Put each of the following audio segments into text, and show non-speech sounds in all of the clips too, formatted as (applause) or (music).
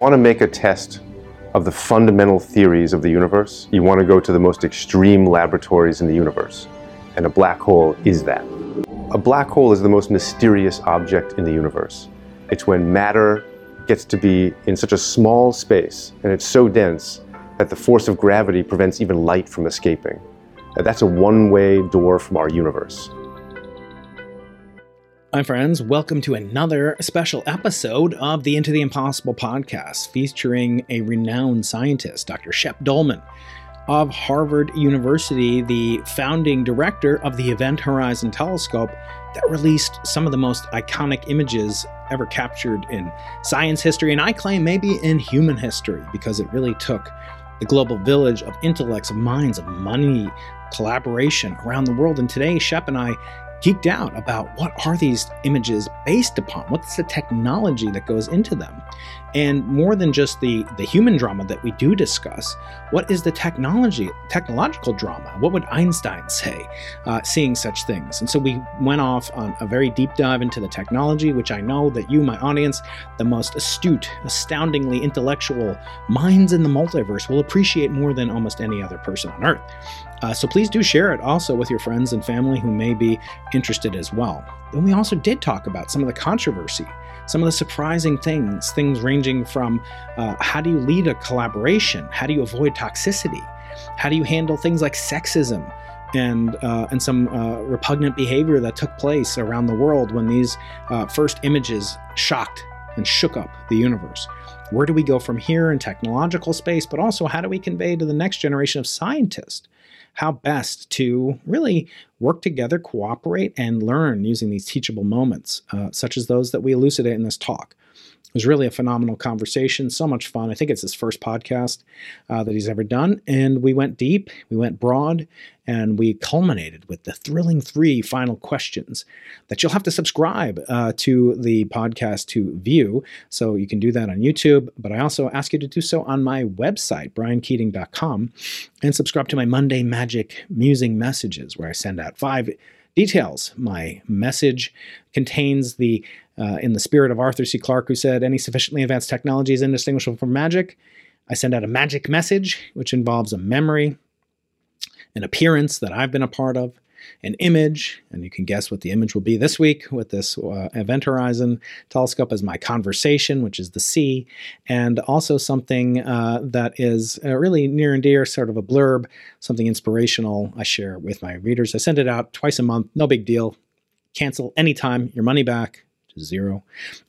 want to make a test of the fundamental theories of the universe, you want to go to the most extreme laboratories in the universe. And a black hole is that. A black hole is the most mysterious object in the universe. It's when matter gets to be in such a small space and it's so dense that the force of gravity prevents even light from escaping. That's a one way door from our universe. Hi, friends. Welcome to another special episode of the Into the Impossible podcast featuring a renowned scientist, Dr. Shep Doeleman of Harvard University, the founding director of the Event Horizon Telescope that released some of the most iconic images ever captured in science history, and I claim maybe in human history, because it really took the global village of intellects, of minds, of money, collaboration around the world. And today, Shep and I geeked out about what are these images based upon? What's the technology that goes into them? And more than just the the human drama that we do discuss what is the technology technological drama? What would einstein say uh, seeing such things? And so we went off on a very deep dive into the technology which i know that you my audience the most astute astoundingly intellectual minds in the multiverse will appreciate more than almost any other person on earth uh, so please do share it also with your friends and family who may be interested as well. Then we also did talk about some of the controversy, some of the surprising things, things ranging from uh, how do you lead a collaboration? How do you avoid toxicity? How do you handle things like sexism? And, uh, and some uh, repugnant behavior that took place around the world when these uh, first images shocked and shook up the universe. Where do we go from here in technological space, but also how do we convey to the next generation of scientists how best to really work together, cooperate, and learn using these teachable moments, uh, such as those that we elucidate in this talk. It was really a phenomenal conversation, so much fun. I think it's his first podcast uh, that he's ever done. And we went deep, we went broad, and we culminated with the thrilling three final questions that you'll have to subscribe uh, to the podcast to view. So you can do that on YouTube, but I also ask you to do so on my website, briankeating.com, and subscribe to my Monday Magic Musing Messages, where I send out five details. My message contains the uh, in the spirit of Arthur C. Clarke, who said, Any sufficiently advanced technology is indistinguishable from magic. I send out a magic message, which involves a memory, an appearance that I've been a part of, an image, and you can guess what the image will be this week with this uh, Event Horizon telescope as my conversation, which is the sea, and also something uh, that is uh, really near and dear, sort of a blurb, something inspirational I share with my readers. I send it out twice a month, no big deal. Cancel anytime, your money back, zero.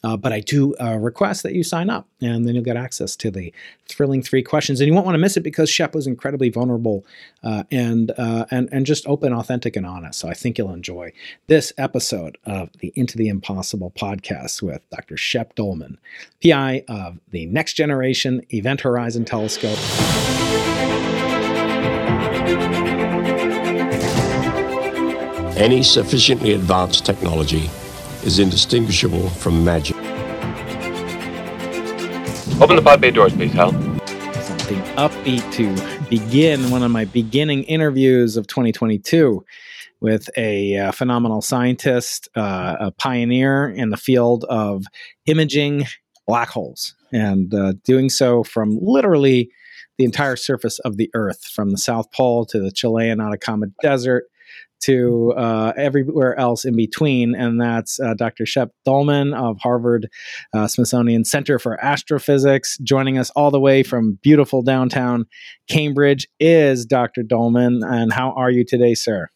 Uh, but I do uh, request that you sign up, and then you'll get access to the thrilling three questions. And you won't want to miss it because Shep was incredibly vulnerable uh, and uh, and and just open, authentic, and honest. So I think you'll enjoy this episode of the Into the Impossible podcast with Dr. Shep Doeleman, PI of the Next Generation Event Horizon Telescope. Any sufficiently advanced technology is indistinguishable from magic. Open the pod bay doors, please, Hal. Something upbeat to begin one of my beginning interviews of 2022 with a uh, phenomenal scientist, uh, a pioneer in the field of imaging black holes, and uh, doing so from literally the entire surface of the Earth, from the South Pole to the Chilean Atacama Desert to uh, everywhere else in between. And that's uh, Dr. Shep Doeleman of Harvard uh, Smithsonian Center for Astrophysics. Joining us all the way from beautiful downtown Cambridge is Dr. Doeleman. And how are you today, sir?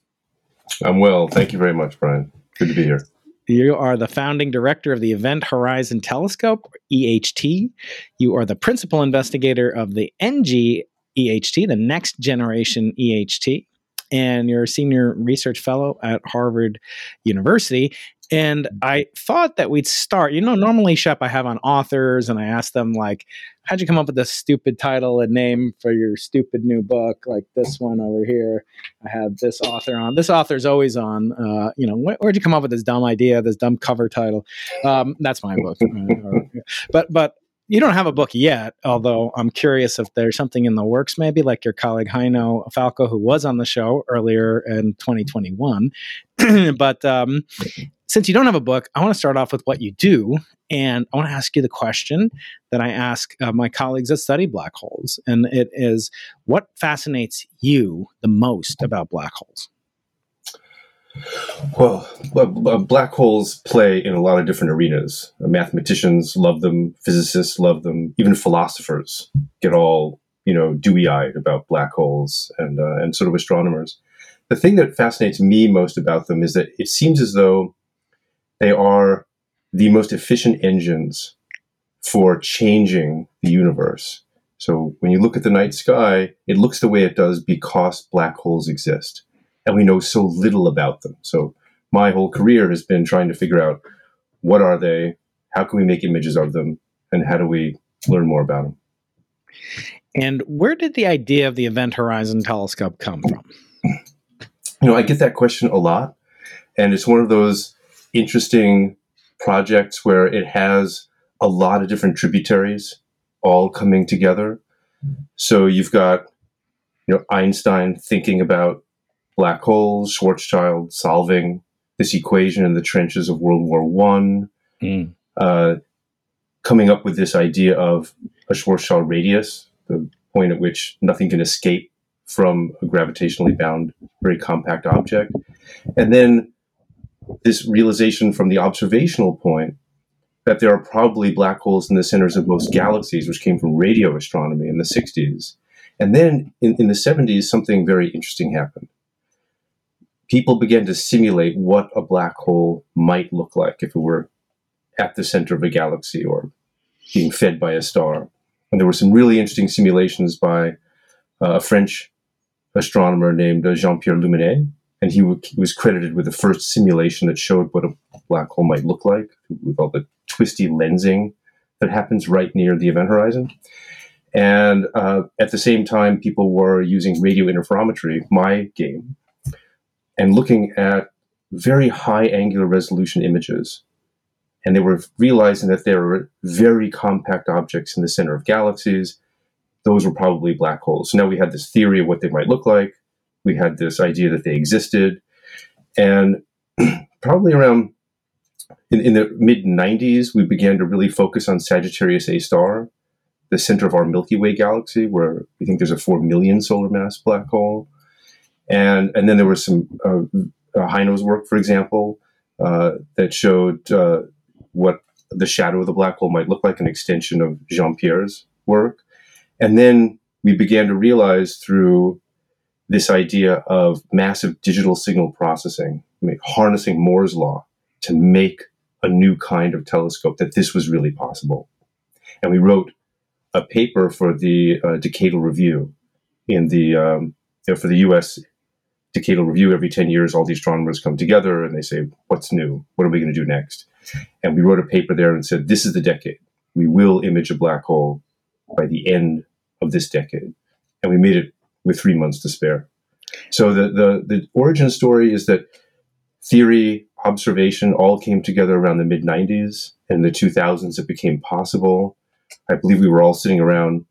I'm well. Thank you very much, Brian. Good to be here. You are the founding director of the Event Horizon Telescope, EHT. You are the principal investigator of the NG EHT, the next generation EHT and you're a senior research fellow at Harvard University. And mm-hmm. I thought that we'd start. You know, normally, Shep, I have on authors and I ask them, like, how'd you come up with this stupid title and name for your stupid new book, like this one over here? I have this author on. This author's always on. Uh, you know, where, would you come up with this dumb idea, this dumb cover title? Um, that's my book. Uh, but, but you don't have a book yet, although I'm curious if there's something in the works, maybe like your colleague Heino Falcke, who was on the show earlier in 2021. (clears throat) but um, since you don't have a book, I want to start off with what you do. And I want to ask you the question that I ask uh, my colleagues that study black holes. And it is what fascinates you the most about black holes? Well, black holes play in a lot of different arenas. Mathematicians love them, physicists love them, even philosophers get all you know dewy-eyed about black holes, and uh, and sort of astronomers. The thing that fascinates me most about them is that it seems as though they are the most efficient engines for changing the universe. So when you look at the night sky, it looks the way it does because black holes exist. And we know so little about them. So my whole career has been trying to figure out what are they, how can we make images of them, and how do we learn more about them. And where did the idea of the Event Horizon Telescope come from? (clears throat) You know, I get that question a lot. And it's one of those interesting projects where it has a lot of different tributaries all coming together. So you've got you know Einstein thinking about black holes, Schwarzschild solving this equation in the trenches of World War One, mm. uh, coming up with this idea of a Schwarzschild radius, the point at which nothing can escape from a gravitationally bound, very compact object, and then this realization from the observational point that there are probably black holes in the centers of most galaxies, which came from radio astronomy in the 60s. And then in, in the 70s, something very interesting happened. People began to simulate what a black hole might look like if it were at the center of a galaxy or being fed by a star. And there were some really interesting simulations by uh, a French astronomer named Jean Pierre Luminet, and he, w- he was credited with the first simulation that showed what a black hole might look like with all the twisty lensing that happens right near the event horizon. And uh, at the same time, people were using radio interferometry, my game, and looking at very high angular resolution images. And they were realizing that there were very compact objects in the center of galaxies. Those were probably black holes. So now we had this theory of what they might look like we had this idea that they existed. And (clears throat) probably around in, in the mid 90s, we began to really focus on Sagittarius A star, the center of our Milky Way galaxy, where we think there's a 4 million solar mass black hole. And, and then there was some uh, uh, Heino's work, for example, uh, that showed uh, what the shadow of the black hole might look like, an extension of Jean Pierre's work. And then we began to realize through this idea of massive digital signal processing, I mean, harnessing Moore's law to make a new kind of telescope, that this was really possible. And we wrote a paper for the uh, Decadal Review in the um, you know, for the U.S. Decadal Review. Every ten years, all the astronomers come together and they say, "What's new? What are we going to do next?" And we wrote a paper there and said, "This is the decade. We will image a black hole by the end of this decade." And we made it with three months to spare. So the, the, the origin story is that theory, observation all came together around the mid 90s. And in the 2000s, it became possible. I believe we were all sitting around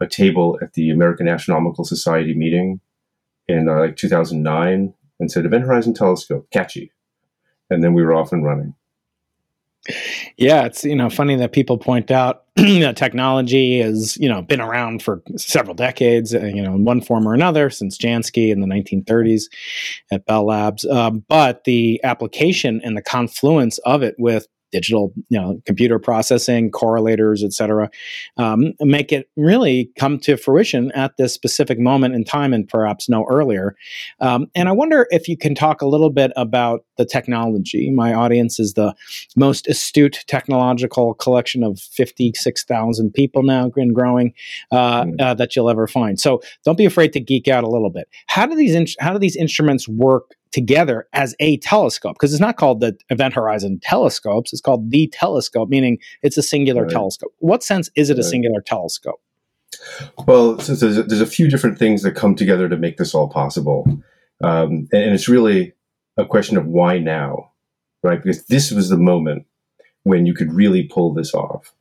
a table at the American Astronomical Society meeting in uh, like 2009 and said, Event Horizon Telescope, catchy. And then we were off and running. Yeah, it's you know funny that people point out (clears throat) that technology has you know been around for several decades, uh, you know, in one form or another since Jansky in the 1930s at Bell Labs. Um, but the application and the confluence of it with digital you know computer processing correlators etc um, make it really come to fruition at this specific moment in time and perhaps no earlier. Um, and i wonder if you can talk a little bit about the technology. My audience is the most astute technological collection of 56000 people now and growing uh, mm. uh, that you'll ever find. So don't be afraid to geek out a little bit. How do these in- how do these instruments work together as a telescope because it's not called the Event Horizon telescopes. It's called the telescope, meaning it's a singular right. telescope. What sense is it right. a singular telescope? Well, so there's, a, there's, a, few different things that come together to make this all possible. Um, and, and it's really a question of why now, right? Because this was the moment when you could really pull this off.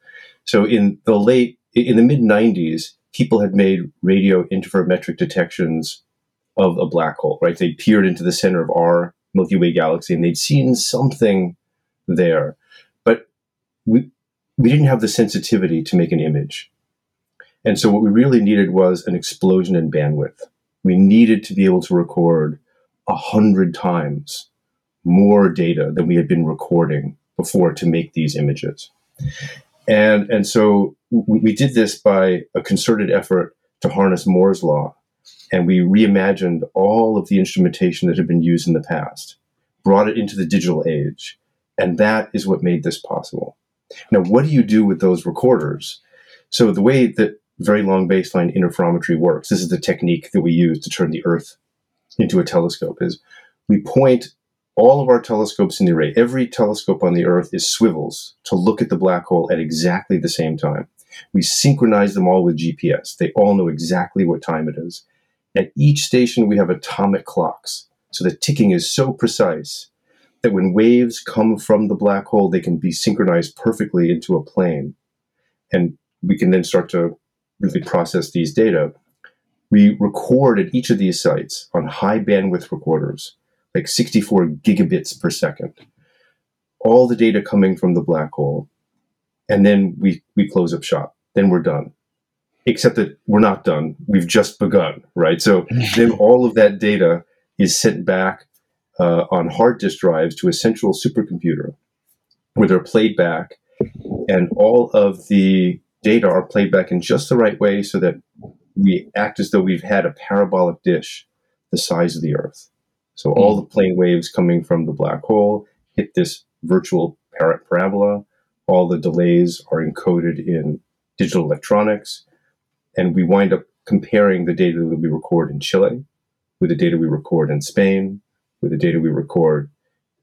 So in the late, in the mid 90s, people had made radio interferometric detections of a black hole, right? They peered into the center of our Milky Way galaxy and they'd seen something there, but we we didn't have the sensitivity to make an image. And so what we really needed was an explosion in bandwidth. We needed to be able to record a hundred times more data than we had been recording before to make these images. And, and so we, we did this by a concerted effort to harness Moore's law. And we reimagined all of the instrumentation that had been used in the past, brought it into the digital age. And that is what made this possible. Now, what do you do with those recorders? So the way that very long baseline interferometry works, this is the technique that we use to turn the Earth into a telescope, is we point all of our telescopes in the array, every telescope on the Earth is swivels to look at the black hole at exactly the same time. We synchronize them all with GPS. They all know exactly what time it is. At each station, we have atomic clocks. So the ticking is so precise that when waves come from the black hole, they can be synchronized perfectly into a plane. And we can then start to really process these data. We record at each of these sites on high bandwidth recorders like 64 gigabits per second. All the data coming from the black hole. And then we, we close up shop. Then we're done. Except that we're not done. We've just begun, right? So (laughs) then all of that data is sent back uh, on hard disk drives to a central supercomputer where they're played back. And all of the data are played back in just the right way so that we act as though we've had a parabolic dish the size of the Earth. So all the plane waves coming from the black hole hit this virtual parabola. All the delays are encoded in digital electronics. And we wind up comparing the data that we record in Chile with the data we record in Spain, with the data we record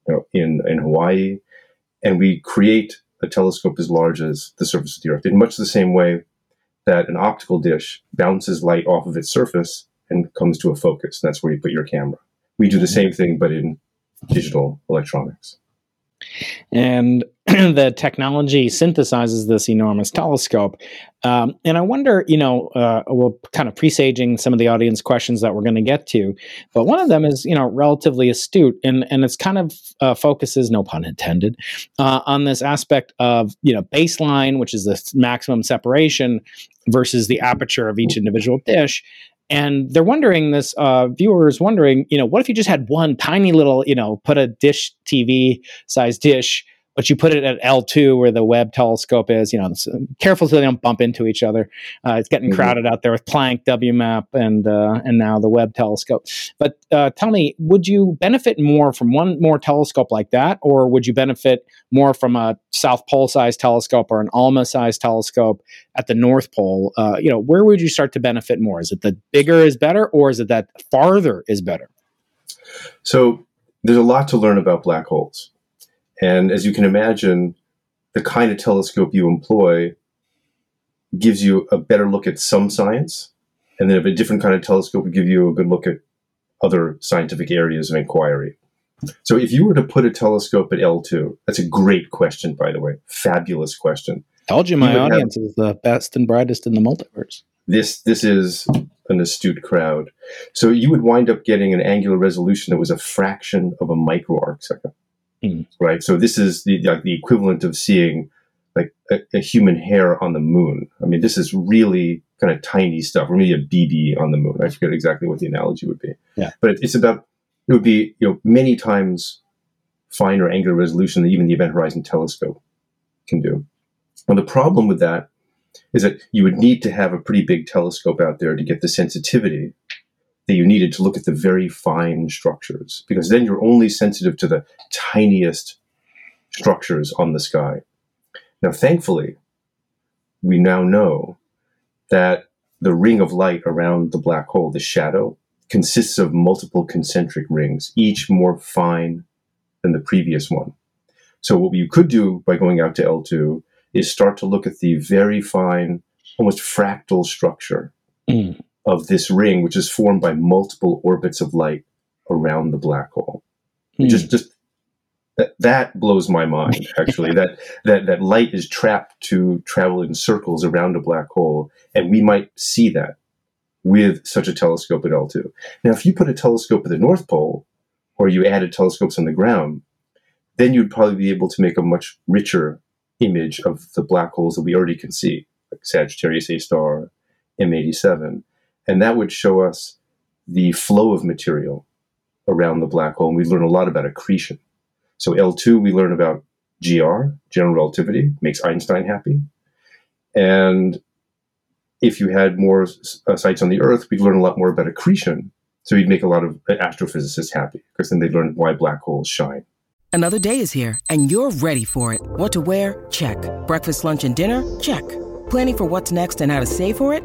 you know, in, in Hawaii. And we create a telescope as large as the surface of the Earth in much the same way that an optical dish bounces light off of its surface and comes to a focus. That's where you put your camera we do the same thing, but in digital electronics. And (clears throat) the technology synthesizes this enormous telescope. Um, and I wonder, you know, uh, we're kind of presaging some of the audience questions that we're going to get to, but one of them is, you know, relatively astute, and and it's kind of uh, focuses, no pun intended, uh, on this aspect of you know baseline, which is the maximum separation, versus the aperture of each individual dish and they're wondering this uh, viewers wondering you know what if you just had one tiny little you know put a dish tv size dish but you put it at L2 where the Webb telescope is, you know, careful so they don't bump into each other. Uh, it's getting mm-hmm. crowded out there with Planck, WMAP, and uh, and now the Webb telescope. But uh, tell me, would you benefit more from one more telescope like that, or would you benefit more from a South Pole size telescope or an ALMA size telescope at the North Pole? Uh, you know, where would you start to benefit more? Is it the bigger is better, or is it that farther is better? So there's a lot to learn about black holes. And as you can imagine, the kind of telescope you employ gives you a better look at some science. And then if a different kind of telescope would give you a good look at other scientific areas of inquiry. So if you were to put a telescope at L2, that's a great question, by the way. Fabulous question. Told you my you audience have, is the best and brightest in the multiverse. This this is an astute crowd. So you would wind up getting an angular resolution that was a fraction of a micro arc second. Mm. Right. So this is the like the equivalent of seeing like a, a, human hair on the moon. I mean, this is really kind of tiny stuff, or maybe a BB on the moon. I forget exactly what the analogy would be. Yeah. But it, it's about it would be you know many times finer angular resolution than even the Event Horizon Telescope can do. And the problem with that is that you would need to have a pretty big telescope out there to get the sensitivity that you needed to look at the very fine structures, because then you're only sensitive to the tiniest structures on the sky. Now, thankfully, we now know that the ring of light around the black hole, the shadow, consists of multiple concentric rings, each more fine than the previous one. So, what you could do by going out to L2 is start to look at the very fine, almost fractal structure mm of this ring, which is formed by multiple orbits of light around the black hole. Hmm. Just, just that, that blows my mind. (laughs) Actually, that that that light is trapped to travel in circles around a black hole, and we might see that with such a telescope at L2. Now, if you put a telescope at the North Pole, or you added telescopes on the ground, then you'd probably be able to make a much richer image of the black holes that we already can see, like Sagittarius A star, M87. And that would show us the flow of material around the black hole. And we learn a lot about accretion. So L2, we learn about GR, general relativity, makes Einstein happy. And if you had more uh, sites on the Earth, we'd learn a lot more about accretion. So you'd make a lot of astrophysicists happy because then they'd learn why black holes shine. Another day is here and you're ready for it. What to wear? Check. Breakfast, lunch, and dinner? Check. Planning for what's next and how to save for it?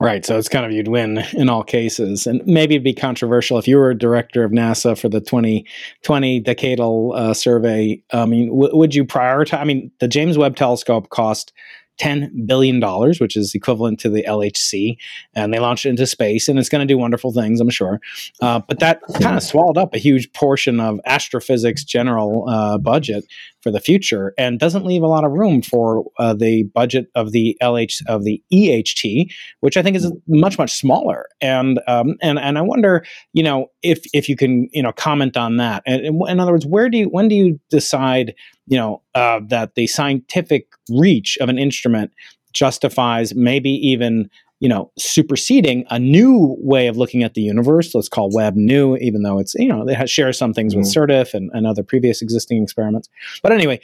Right. So it's kind of you'd win in all cases. And maybe it'd be controversial if you were director of NASA for the 2020 decadal uh, survey. I mean, w- would you prioritize? I mean, the James Webb telescope cost $10 billion, which is equivalent to the LHC. And they launched it into space, and it's going to do wonderful things, I'm sure. Uh, but that kind of swallowed up a huge portion of astrophysics general uh, budget for the future and doesn't leave a lot of room for uh, the budget of the LH of the EHT, which I think is much much smaller. And um, and and I wonder, you know, if if you can you know comment on that. And in other words, where do you when do you decide you know uh, that the scientific reach of an instrument justifies maybe even you know superseding a new way of looking at the universe. Let's call webb new even though it's you know it shares some things mm-hmm. with SIRTF and, and other previous existing experiments. But anyway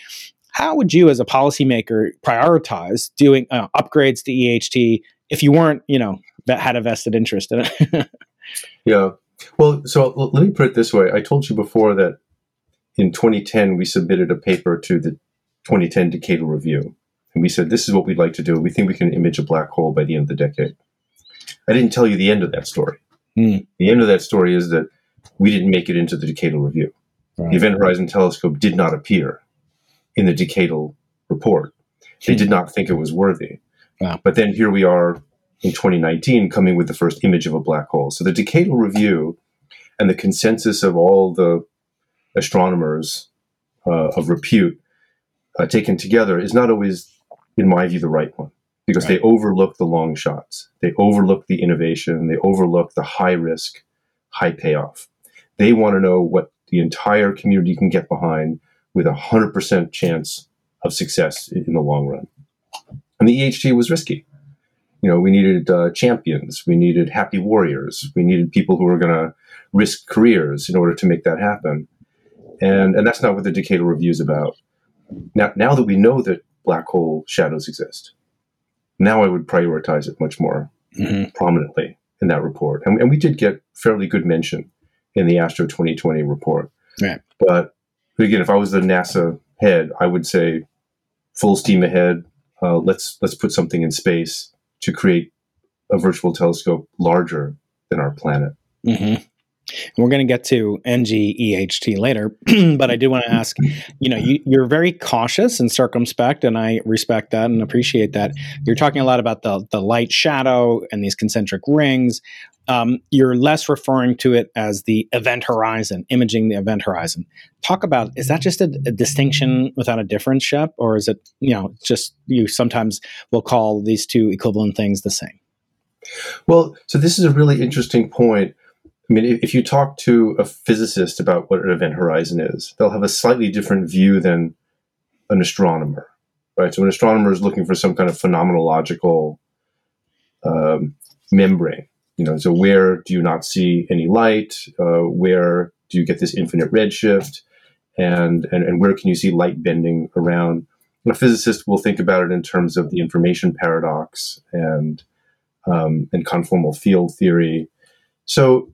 how would you as a policymaker prioritize doing uh, upgrades to eht if you weren't you know that had a vested interest in it? (laughs) Yeah. Well so let me put it this way. I told you before that in 2010, we submitted a paper to the 2010 Decadal Review. And we said, this is what we'd like to do. We think we can image a black hole by the end of the decade. I didn't tell you the end of that story. Mm. The end of that story is that we didn't make it into the Decadal Review. Right. The Event Horizon Telescope did not appear in the Decadal report. They did not think it was worthy. Wow. But then here we are in 2019 coming with the first image of a black hole. So the Decadal Review and the consensus of all the astronomers uh, of repute uh, taken together is not always, in my view, the right one because right. they overlook the long shots, they overlook the innovation, they overlook the high risk, high payoff. They want to know what the entire community can get behind with a 100% chance of success in the long run. And the EHT was risky. You know, we needed uh, champions, we needed happy warriors, we needed people who were going to risk careers in order to make that happen and and that's not what the Decadal Review is about. Now, now that we know that black hole shadows exist, now I would prioritize it much more mm-hmm. prominently in that report. And, and, we did get fairly good mention in the Astro 2020 report. Right. But, again, if I was the NASA head, I would say full steam ahead. Uh, let's let's put something in space to create a virtual telescope larger than our planet. Mm-hmm. We're going to get to NGEHT later, (clears throat) but I do want to ask you know, you, you're very cautious and circumspect, and I respect that and appreciate that. You're talking a lot about the, the light shadow and these concentric rings. Um, you're less referring to it as the event horizon, imaging the event horizon. Talk about is that just a, a, distinction without a difference, Shep, or is it you know just you sometimes will call these two equivalent things the same? Well, so this is a really interesting point I mean, if you talk to a physicist about what an event horizon is, they'll have a slightly different view than an astronomer, right? So an astronomer is looking for some kind of phenomenological um, membrane. You know, so where do you not see any light? Uh, where do you get this infinite redshift? And, and and where can you see light bending around? And a physicist will think about it in terms of the information paradox and um, and conformal field theory so,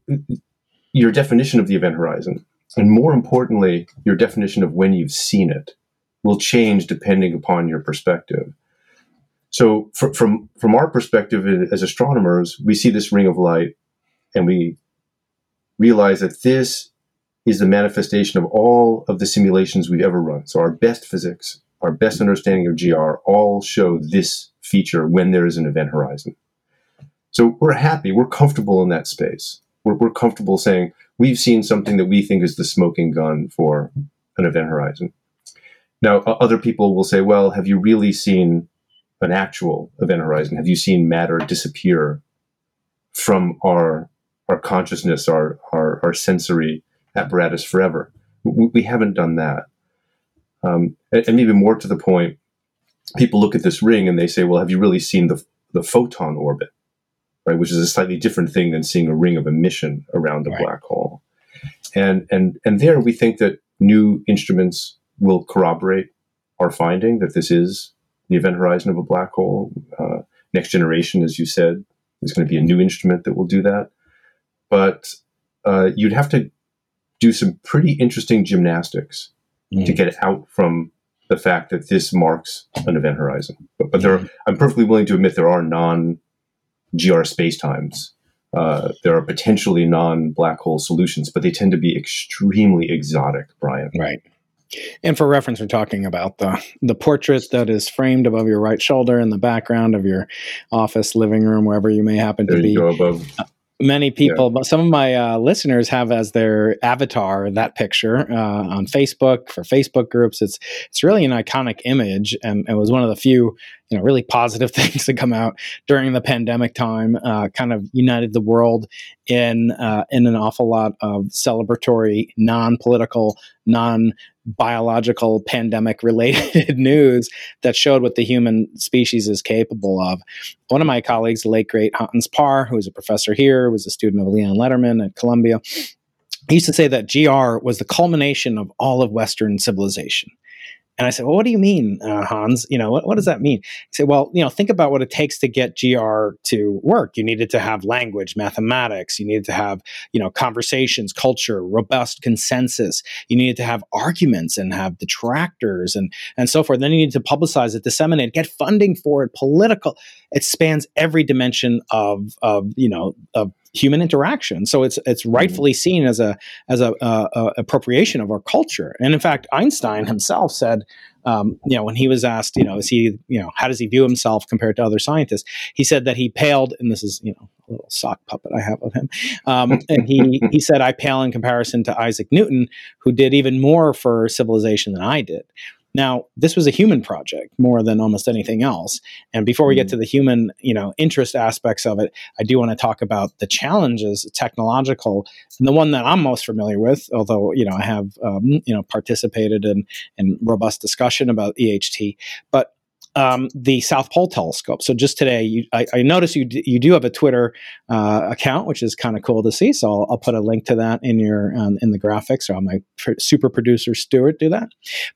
your definition of the event horizon, and more importantly, your definition of when you've seen it, will change depending upon your perspective. So, for, from from our perspective as astronomers, we see this ring of light, and we realize that this is the manifestation of all of the simulations we've ever run. So, our best physics our best understanding of GR all show this feature when there is an event horizon. So we're happy, we're comfortable in that space. We're, we're comfortable saying we've seen something that we think is the smoking gun for an event horizon. Now, other people will say, well, have you really seen an actual event horizon? Have you seen matter disappear from our our consciousness, our our, our sensory apparatus forever? We, we haven't done that. Um, and, and even more to the point, people look at this ring and they say, well, have you really seen the the photon orbit? Right, which is a slightly different thing than seeing a ring of emission around a right. black hole. And and and there we think that new instruments will corroborate our finding that this is the event horizon of a black hole. Uh, next generation, as you said, is going to be a new instrument that will do that. But uh, you'd have to do some pretty interesting gymnastics mm. to get out from the fact that this marks an event horizon. But, but there, are, I'm perfectly willing to admit there are non GR spacetimes. Uh, there are potentially non black hole solutions, but they tend to be extremely exotic, Brian. Right. And for reference, we're talking about the the portrait that is framed above your right shoulder in the background of your office, living room, wherever you may happen there to be. above many people, yeah. but some of my uh, listeners have as their avatar that picture uh, on Facebook for Facebook groups. It's it's really an iconic image, and it was one of the few you know really positive (laughs) things to come out during the pandemic time. Uh, kind of united the world in uh, in an awful lot of celebratory, non political, non biological pandemic related (laughs) news that showed what the human species is capable of. One of my colleagues, the late great Hans Paar, who was a professor here, was a student of Leon Lederman at Columbia, he used to say that GR was the culmination of all of Western civilization. And I said, well, what do you mean, uh, Hans? You know, what, what does that mean? He said, well, you know, think about what it takes to get GR to work. You needed to have language, mathematics. You needed to have, you know, conversations, culture, robust consensus. You needed to have arguments and have detractors and, and so forth. Then you need to publicize it, disseminate get funding for it, political. It spans every dimension of, of you know, of human interaction. So it's it's mm-hmm. rightfully seen as a as a, a, a appropriation of our culture. And in fact, Einstein himself said, um, you know, when he was asked, you know, is he, you know, how does he view himself compared to other scientists? He said that he paled, and this is, you know, a little sock puppet I have of him. Um, (laughs) and he he said I pale in comparison to Isaac Newton, who did even more for civilization than I did. Now, this was a human project more than almost anything else. And before we get mm. to the human, you know, interest aspects of it, I do want to talk about the challenges, technological, and the one that I'm most familiar with. Although, you know, I have, um, you know, participated in in robust discussion about EHT, but um, the South Pole Telescope. So just today, you, I, I noticed you d- you do have a Twitter uh, account, which is kind of cool to see. So I'll, I'll, put a link to that in your um, in the graphics. So my pr- super producer Stuart do that.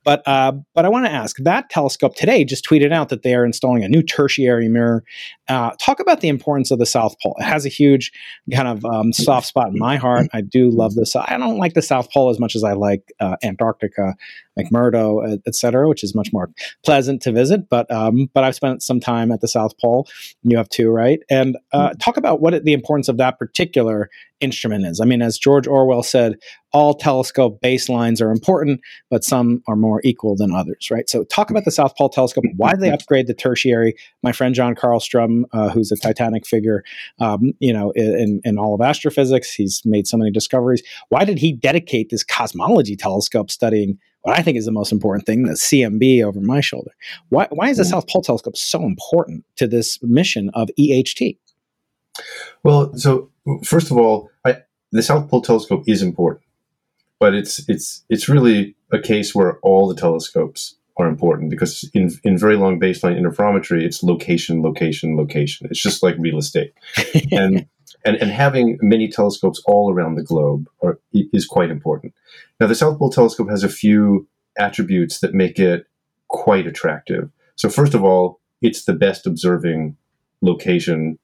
But uh, but I want to ask that telescope today just tweeted out that they are installing a new tertiary mirror. Uh, talk about the importance of the South Pole. It has a huge kind of um, soft spot in my heart. I do love this. I don't like the South Pole as much as I like uh, Antarctica McMurdo, et cetera, which is much more pleasant to visit. But um, but I've spent some time at the South Pole. You have too, right? And uh, mm-hmm. talk about what the importance of that particular instrument is. I mean, as George Orwell said, all telescope baselines are important, but some are more equal than others, right? So talk about the South Pole Telescope. Why did they upgrade the tertiary? My friend John Carlstrom, uh, who's a Titanic figure, um, you know, in, in all of astrophysics, he's made so many discoveries. Why did he dedicate this cosmology telescope studying what I think is the most important thing, the CMB over my shoulder. Why, why is the mm. South Pole Telescope so important to this mission of EHT? Well, so first of all, I, the South Pole Telescope is important, but it's it's it's really a case where all the telescopes are important because in in very long baseline interferometry, it's location, location, location. It's just like real estate, (laughs) and and, and having many telescopes all around the globe are, is quite important. Now, the South Pole Telescope has a few attributes that make it quite attractive. So, first of all, it's the best observing location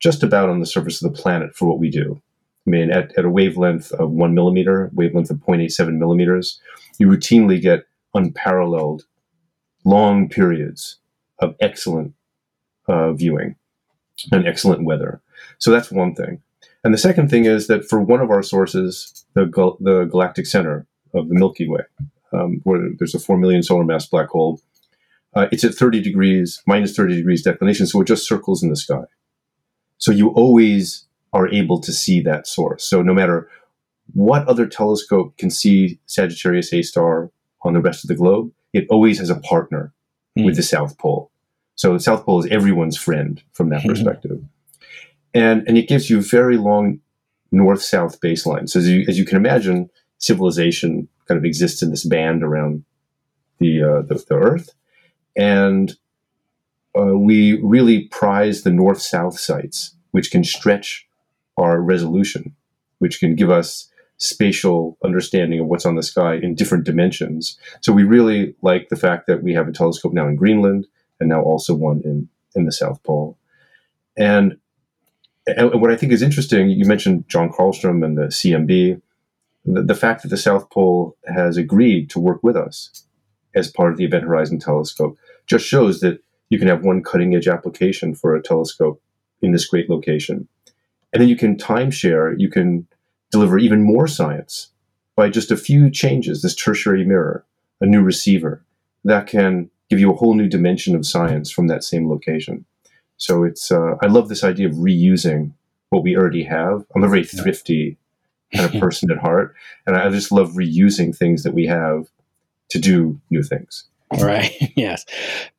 just about on the surface of the planet for what we do. I mean, at, at a wavelength of one millimeter, wavelength of 0.87 millimeters, you routinely get unparalleled long periods of excellent uh, viewing and excellent weather. So that's one thing. And the second thing is that for one of our sources, the, the galactic center of the Milky Way, um, where there's a 4 million solar mass black hole, uh, it's at 30 degrees, minus 30 degrees declination, so it just circles in the sky. So you always are able to see that source. So no matter what other telescope can see Sagittarius A star on the rest of the globe, it always has a partner mm. with the South Pole. So the South Pole is everyone's friend from that perspective. And, and it gives you very long north-south baselines. So as you, as you can imagine, civilization kind of exists in this band around the, uh, the, the Earth. And uh, we really prize the north-south sites, which can stretch our resolution, which can give us spatial understanding of what's on the sky in different dimensions. So we really like the fact that we have a telescope now in Greenland and now also one in, in the South Pole. And, and what I think is interesting, you mentioned John Carlstrom and the CMB, the, the fact that the South Pole has agreed to work with us as part of the Event Horizon Telescope just shows that you can have one cutting edge application for a telescope in this great location. And then you can timeshare, you can deliver even more science by just a few changes, this tertiary mirror, a new receiver that can give you a whole new dimension of science from that same location. So it's, uh, I love this idea of reusing what we already have. I'm a very thrifty kind of (laughs) person at heart, and I just love reusing things that we have to do new things. Right. (laughs) yes.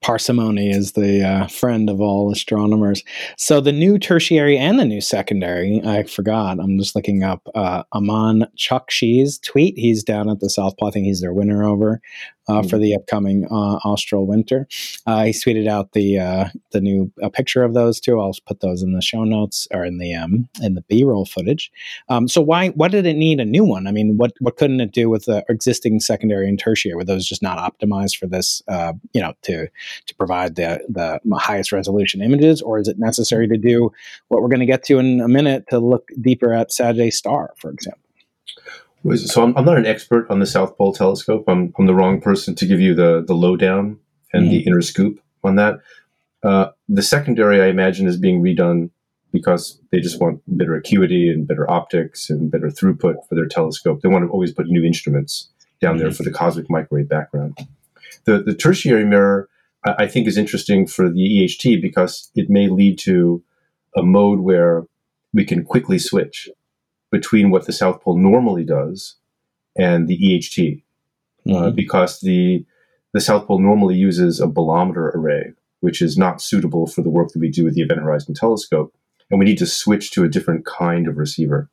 Parsimony is the uh, friend of all astronomers. So the new tertiary and the new secondary, I forgot. I'm just looking up uh, Aman Chokshi's tweet. He's down at the South Pole. I think he's their winner over mm-hmm. for the upcoming uh, austral winter. Uh, he tweeted out the uh, the new picture of those two. I'll put those in the show notes or in the um, in the B roll footage. Um, so why why did it need a new one? I mean, what what couldn't it do with the existing secondary and tertiary? Were those just not optimized for this? Uh, you know, to to provide the the highest resolution images, or is it necessary to do what we're going to get to in a minute to look deeper at Sag A star, for example? So I'm, I'm, not an expert on the South Pole telescope. I'm, I'm the wrong person to give you the, the lowdown and mm-hmm. the inner scoop on that. Uh, the secondary, I imagine, is being redone because they just want better acuity and better optics and better throughput for their telescope. They want to always put new instruments down mm-hmm. there for the cosmic microwave background. The, the tertiary mirror, I, I think, is interesting for the EHT because it may lead to a mode where we can quickly switch between what the South Pole normally does and the EHT, uh, mm-hmm. uh, because the the South Pole normally uses a bolometer array, which is not suitable for the work that we do with the Event Horizon Telescope, and we need to switch to a different kind of receiver.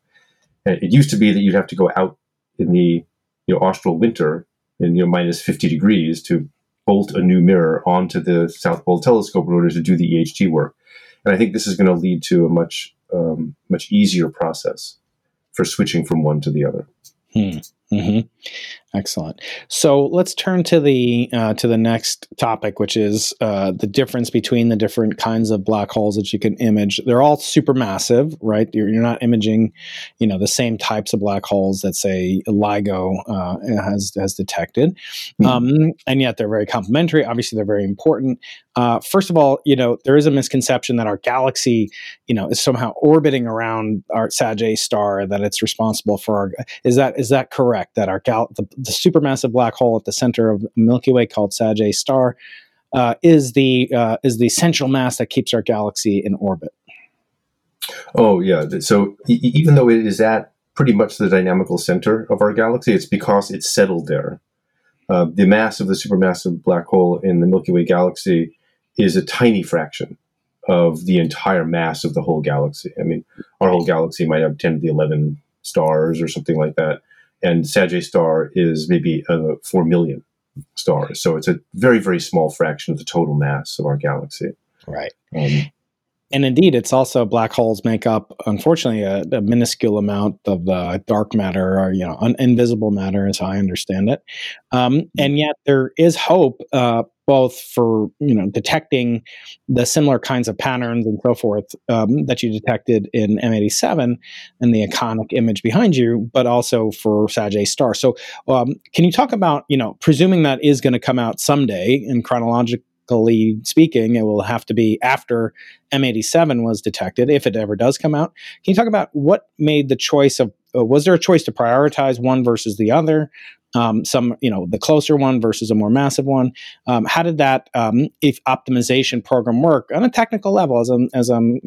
And it used to be that you'd have to go out in the you know, austral winter in you know minus 50 degrees to bolt a new mirror onto the South Pole telescope in order to do the EHT work. And I think this is going to lead to a much um, much easier process for switching from one to the other. Hmm. Mm-hmm. Excellent. So let's turn to the uh, to the next topic, which is uh, the difference between the different kinds of black holes that you can image. They're all supermassive, right? You're, you're not imaging, you know, the same types of black holes that say LIGO uh, has has detected, mm-hmm. um, and yet they're very complementary. Obviously, they're very important. Uh, first of all, you know, there is a misconception that our galaxy, you know, is somehow orbiting around our Sag A star, that it's responsible for our. Is that is that correct? That our gal the the supermassive black hole at the center of Milky Way called Sag A star uh, is the uh, is the central mass that keeps our galaxy in orbit. Oh yeah, so e- even though it is at pretty much the dynamical center of our galaxy, it's because it's settled there. Uh, the mass of the supermassive black hole in the Milky Way galaxy is a tiny fraction of the entire mass of the whole galaxy. I mean, our whole galaxy might have 10 to the 11 stars or something like that and Sag A star is maybe uh, 4 million stars. So it's a very, very small fraction of the total mass of our galaxy. Right. Um, and indeed, it's also black holes make up, unfortunately, a, a minuscule amount of the dark matter or you know un- invisible matter, as I understand it. Um, and yet, there is hope uh, both for you know detecting the similar kinds of patterns and so forth um, that you detected in M87 and the iconic image behind you, but also for Sag A star. So, um, can you talk about you know presuming that is going to come out someday in chronologically speaking, it will have to be after M87 was detected, if it ever does come out. Can you talk about what made the choice of uh, was there a choice to prioritize one versus the other? Um, some you know the closer one versus a more massive one. Um, how did that um, if optimization program work on a technical level? As I'm as I'm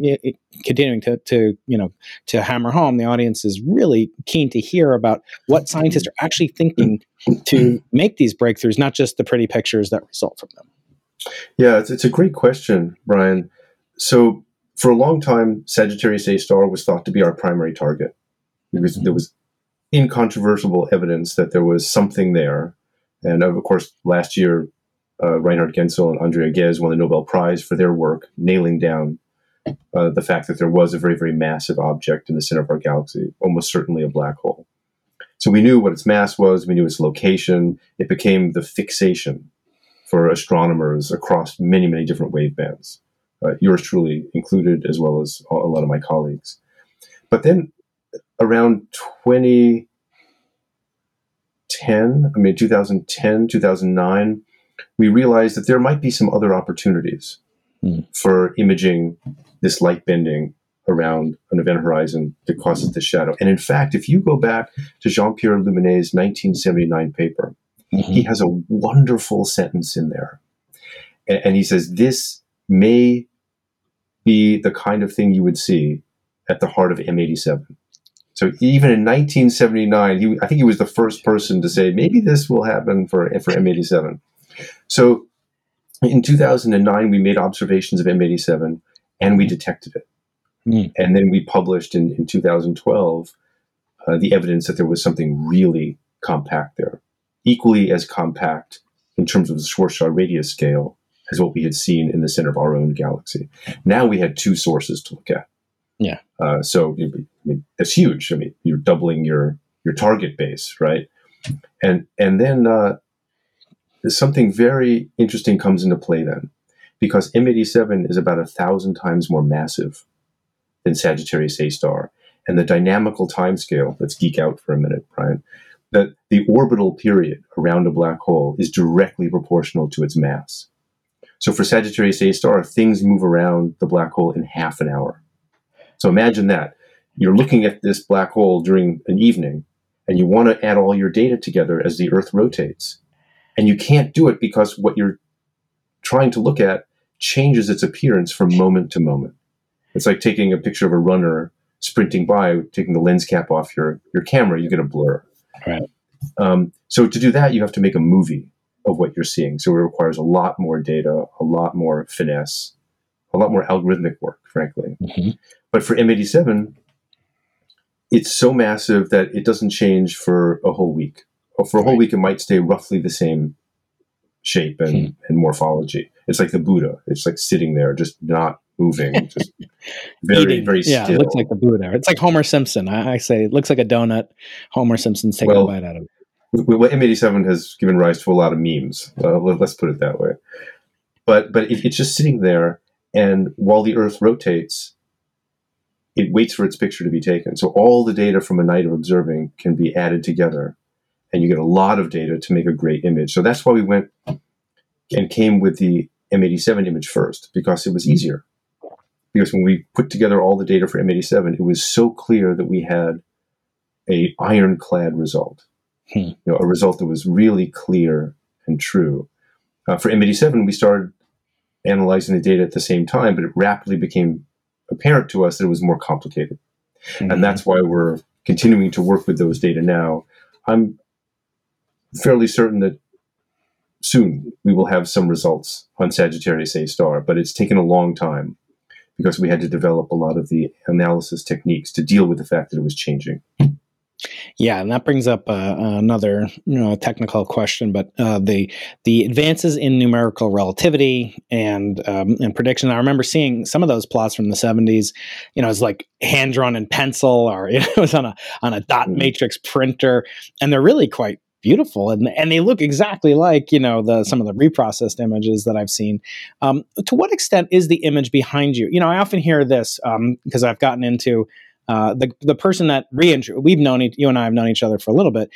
continuing to to you know to hammer home, the audience is really keen to hear about what scientists are actually thinking to make these breakthroughs, not just the pretty pictures that result from them. Yeah, it's, it's a great question, Brian. So for a long time, Sagittarius A star was thought to be our primary target because there was incontrovertible evidence that there was something there. And of course, last year, uh, Reinhard Genzel and Andrea Ghez won the Nobel Prize for their work nailing down uh, the fact that there was a very, very massive object in the center of our galaxy, almost certainly a black hole. So we knew what its mass was, we knew its location. It became the fixation for astronomers across many, many different wavebands, uh, yours truly included, as well as a lot of my colleagues. But then around 2010, I mean, 2010, 2009, we realized that there might be some other opportunities mm. for imaging this light bending around an event horizon that causes the shadow. And in fact, if you go back to Jean Pierre Luminet's 1979 paper, mm-hmm. he has a wonderful sentence in there. And, and he says, This may be the kind of thing you would see at the heart of M87. So even in 1979, he, I think he was the first person to say maybe this will happen for for M87. So in 2009, we made observations of M87 and we detected it. Mm. And then we published in, in 2012 uh, the evidence that there was something really compact there, equally as compact in terms of the Schwarzschild radius scale as what we had seen in the center of our own galaxy. Now we had two sources to look at. Yeah. Uh, so I mean, that's huge. I mean, you're doubling your your target base, right? And and then uh, something very interesting comes into play then, because M87 is about a thousand times more massive than Sagittarius A star, and the dynamical timescale. Let's geek out for a minute, Brian. That the orbital period around a black hole is directly proportional to its mass. So for Sagittarius A star, things move around the black hole in half an hour. So imagine that. You're looking at this black hole during an evening and you want to add all your data together as the Earth rotates. And you can't do it because what you're trying to look at changes its appearance from moment to moment. It's like taking a picture of a runner sprinting by, taking the lens cap off your, your camera, you get a blur. Right. Um, so to do that, you have to make a movie of what you're seeing. So it requires a lot more data, a lot more finesse, a lot more algorithmic work, frankly. Mm-hmm. But for M87, it's so massive that it doesn't change for a whole week. Or for a whole week, it might stay roughly the same shape and, hmm. and morphology. It's like the Buddha. It's like sitting there, just not moving, (laughs) just very, Eating. very yeah, still. it looks like the Buddha. It's like Homer Simpson. I, I say it looks like a donut. Homer Simpson's taking well, a bite out of it. Well, M87 has given rise to a lot of memes. Uh, let's put it that way. But but it, it's just sitting there, and while the Earth rotates, it waits for its picture to be taken. So all the data from a night of observing can be added together, and you get a lot of data to make a great image. So that's why we went and came with the M87 image first because it was easier. Because when we put together all the data for M87, it was so clear that we had a ironclad result, hmm. you know, a result that was really clear and true. Uh, for M87, we started analyzing the data at the same time, but it rapidly became apparent to us that it was more complicated. Mm-hmm. And that's why we're continuing to work with those data now. I'm fairly certain that soon we will have some results on Sagittarius A star, but it's taken a long time because we had to develop a lot of the analysis techniques to deal with the fact that it was changing. Yeah, and that brings up uh, another you know, technical question, but uh, the the advances in numerical relativity and um, and prediction. I remember seeing some of those plots from the seventies. You know, it's like hand drawn in pencil, or (laughs) you know, it was on a on a dot mm-hmm. matrix printer, and they're really quite beautiful and and they look exactly like you know the some of the reprocessed images that I've seen. Um, to what extent is the image behind you? You know, I often hear this because um, I've gotten into uh, the the person that reintro we've known you and I have known each other for a little bit,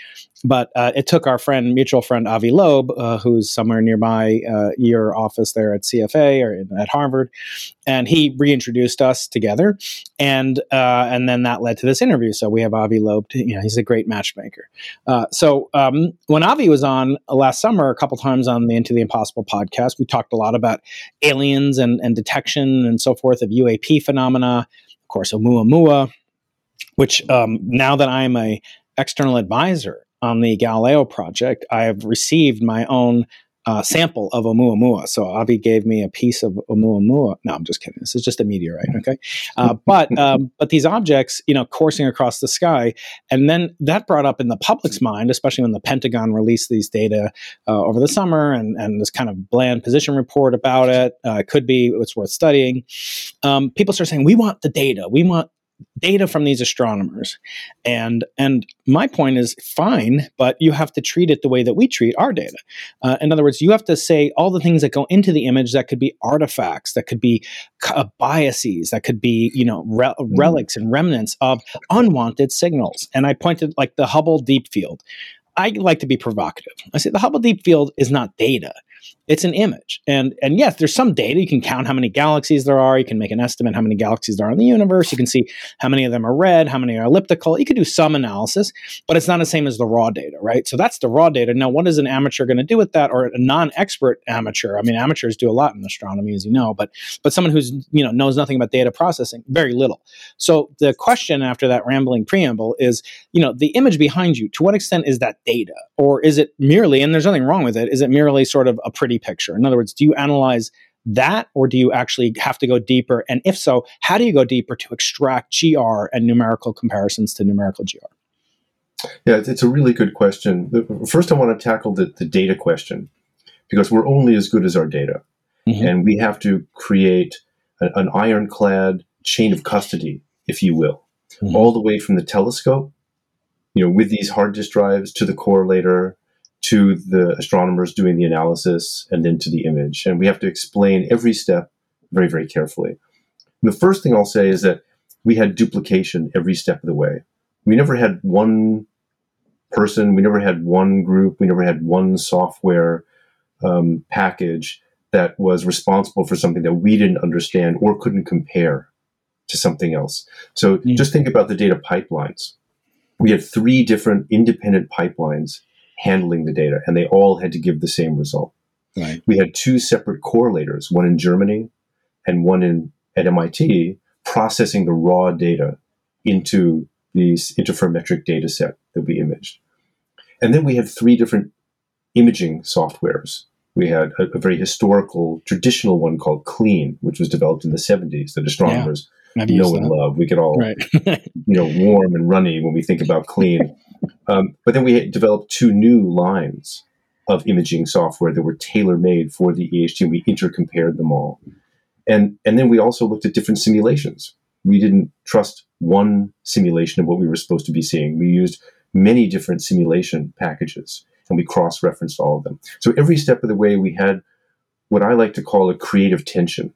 but uh, it took our friend mutual friend Avi Loeb, uh, who's somewhere nearby uh, your office there at CFA or in, at Harvard, and he reintroduced us together, and uh, and then that led to this interview. So we have Avi Loeb. You know, he's a great matchmaker. So um, when Avi was on last summer, a couple times on the Into the Impossible podcast, we talked a lot about aliens and and detection and so forth of UAP phenomena. Course, Oumuamua which um, now that I'm a external advisor on the Galileo project, I have received my own uh, sample of Oumuamua. So Avi gave me a piece of Oumuamua. No, I'm just kidding. This is just a meteorite. Okay, uh, (laughs) but um, but these objects, you know, coursing across the sky, and then that brought up in the public's mind, especially when the Pentagon released these data uh, over the summer, and and this kind of bland position report about it. Uh, it could be it's worth studying. Um, people start saying we want the data. We want data from these astronomers. And and my point is fine but you have to treat it the way that we treat our data. Uh, in other words you have to say all the things that go into the image that could be artifacts that could be uh, biases that could be you know re- mm. relics and remnants of unwanted signals. And i pointed like the hubble deep field. I like to be provocative. I say the Hubble Deep Field is not data it's an image. And and yes there's some data. You can count how many galaxies there are. You can make an estimate how many galaxies there are in the universe. You can see how many of them are red how many are elliptical. You could do some analysis but it's not the same as the raw data right? So that's the raw data. Now what is an amateur going to do with that or a non-expert amateur? I mean amateurs do a lot in astronomy as you know but but someone who's you know knows nothing about data processing very little. So the question after that rambling preamble is you know the image behind you to what extent is that data? Or is it merely and there's nothing wrong with it is it merely sort of a pretty picture? In other words, do you analyze that or do you actually have to go deeper? And if so, how do you go deeper to extract GR and numerical comparisons to numerical GR? Yeah, it's a really good question. First, I want to tackle the, the data question because we're only as good as our data. Mm-hmm. And we have to create a, an ironclad chain of custody, if you will, mm-hmm. all the way from the telescope, you know, with these hard disk drives to the correlator, to the astronomers doing the analysis and then to the image. And we have to explain every step very, very carefully. And the first thing I'll say is that we had duplication every step of the way. We never had one person, we never had one group, we never had one software um, package that was responsible for something that we didn't understand or couldn't compare to something else. So mm-hmm. just think about the data pipelines. We had three different independent pipelines handling the data, and they all had to give the same result. Right. We had two separate correlators, one in Germany and one in at MIT, processing the raw data into these interferometric data set that we imaged. And then we had three different imaging softwares. We had a, a very historical, traditional one called CLEAN, which was developed in the 70s that astronomers know and love. We get all right. (laughs) you know warm and runny when we think about CLEAN. Um, but then we developed two new lines of imaging software that were tailor made for the EHT, and we intercompared them all. And, and then we also looked at different simulations. We didn't trust one simulation of what we were supposed to be seeing. We used many different simulation packages and we cross referenced all of them. So every step of the way, we had what I like to call a creative tension.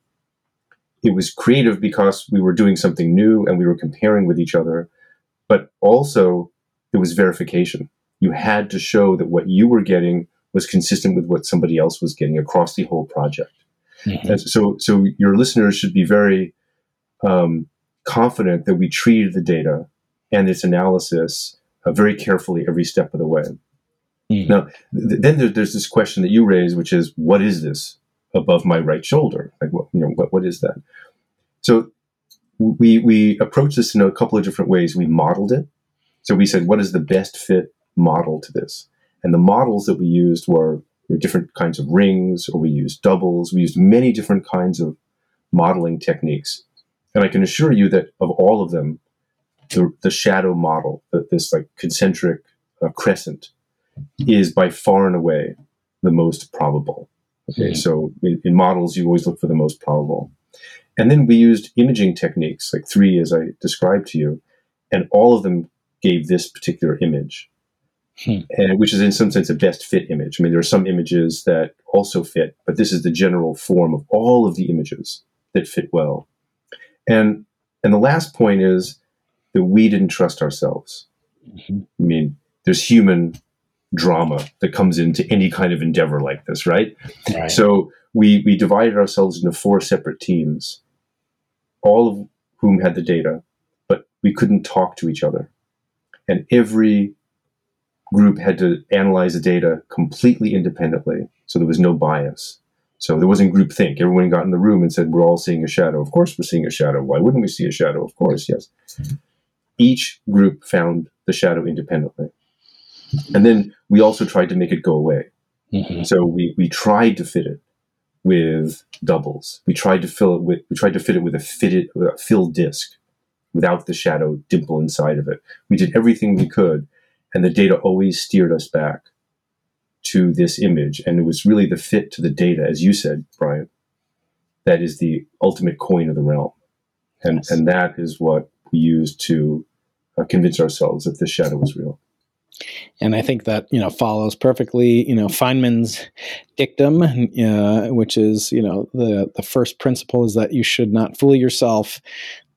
It was creative because we were doing something new and we were comparing with each other, but also it was verification. You had to show that what you were getting was consistent with what somebody else was getting across the whole project. Mm-hmm. so, so your listeners should be very um, confident that we treated the data and its analysis uh, very carefully every step of the way. Mm-hmm. Now, th- then there, there's this question that you raise, which is, what is this above my right shoulder? Like, what, you know, what, what is that? So we we approached this in a couple of different ways. We modeled it. So we said, what is the best fit model to this? And the models that we used were different kinds of rings, or we used doubles. We used many different kinds of modeling techniques. And I can assure you that of all of them, the, the shadow model, this like concentric uh, crescent, is by far and away the most probable. Okay, mm-hmm. so in, in, models, you always look for the most probable. And then we used imaging techniques, like three as I described to you, and all of them gave this particular image, hmm. and which is in some sense a best fit image. I mean, there are some images that also fit, but this is the general form of all of the images that fit well. And and the last point is that we didn't trust ourselves. Mm-hmm. I mean, there's human drama that comes into any kind of endeavor like this, right? right? So we we divided ourselves into four separate teams, all of whom had the data, but we couldn't talk to each other. And every group had to analyze the data completely independently, so there was no bias. So there wasn't group think. Everyone got in the room and said, "We're all seeing a shadow." Of course, we're seeing a shadow. Why wouldn't we see a shadow? Of course, yes. Each group found the shadow independently, and then we also tried to make it go away. Mm-hmm. So we we tried to fit it with doubles. We tried to fill it with we tried to fit it with a fitted a filled disc without the shadow dimple inside of it. We did everything we could, and the data always steered us back to this image. And it was really the fit to the data, as you said, Brian, that is the ultimate coin of the realm. And, yes. and that is what we used to uh, convince ourselves that this shadow was real. And I think that you know follows perfectly, you know, Feynman's dictum, uh, which is you know the the first principle is that you should not fool yourself.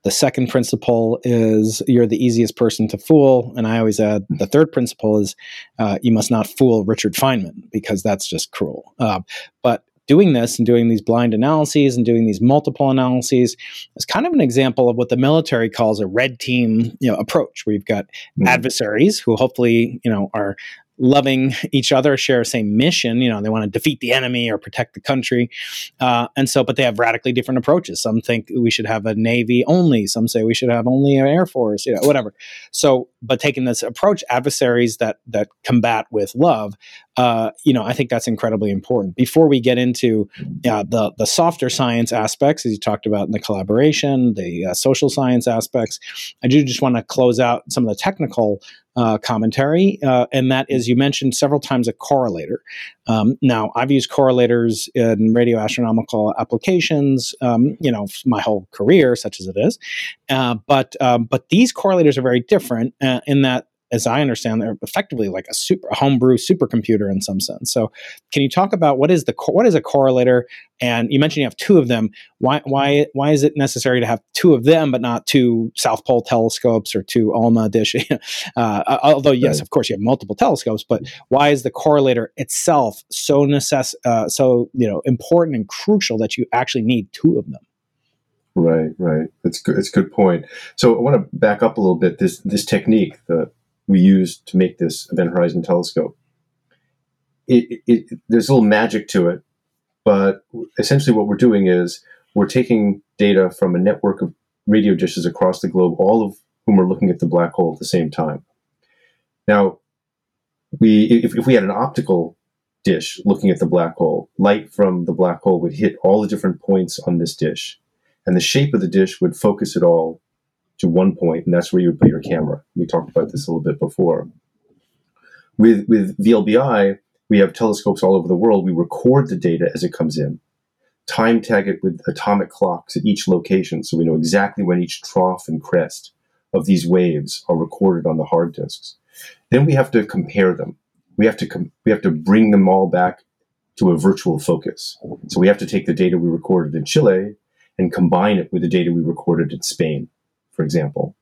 The second principle is you're the easiest person to fool. And I always add the third principle is uh, you must not fool Richard Feynman because that's just cruel. Uh, but doing this and doing these blind analyses and doing these multiple analyses is kind of an example of what the military calls a red team you know, approach where you've got mm-hmm. adversaries who hopefully you know are loving each other, share the same mission. You know, they want to defeat the enemy or protect the country. Uh, and so, but they have radically different approaches. Some think we should have a Navy only. Some say we should have only an Air Force, you know, whatever. So, but taking this approach, adversaries that, that combat with love, uh, you know, I think that's incredibly important. Before we get into uh, the the softer science aspects, as you talked about in the collaboration, the uh, social science aspects, I do just want to close out some of the technical uh, commentary, uh, and that is you mentioned several times a correlator. Um, now, I've used correlators in radio astronomical applications, um, you know, my whole career, such as it is. Uh, but um, but these correlators are very different uh, in that as I understand, they're effectively like a super a homebrew supercomputer in some sense. So, can you talk about what is the what is a correlator? And you mentioned you have two of them. Why why why is it necessary to have two of them, but not two South Pole telescopes or two ALMA dish? (laughs) uh, although yes, of course you have multiple telescopes, but why is the correlator itself so necess- uh, so you know important and crucial that you actually need two of them? Right, right. That's good. It's a good point. So I want to back up a little bit. This this technique, the we used to make this Event Horizon telescope. It, it, it, there's a little magic to it, but essentially what we're doing is we're taking data from a network of radio dishes across the globe, all of whom are looking at the black hole at the same time. Now, we if, if we had an optical dish looking at the black hole, light from the black hole would hit all the different points on this dish, and the shape of the dish would focus it all to one point, and that's where you would put your camera. We talked about this a little bit before. With with VLBI, we have telescopes all over the world. We record the data as it comes in, time tag it with atomic clocks at each location, so we know exactly when each trough and crest of these waves are recorded on the hard disks. Then we have to compare them. We have to com- we have to bring them all back to a virtual focus. So we have to take the data we recorded in Chile and combine it with the data we recorded in Spain for example,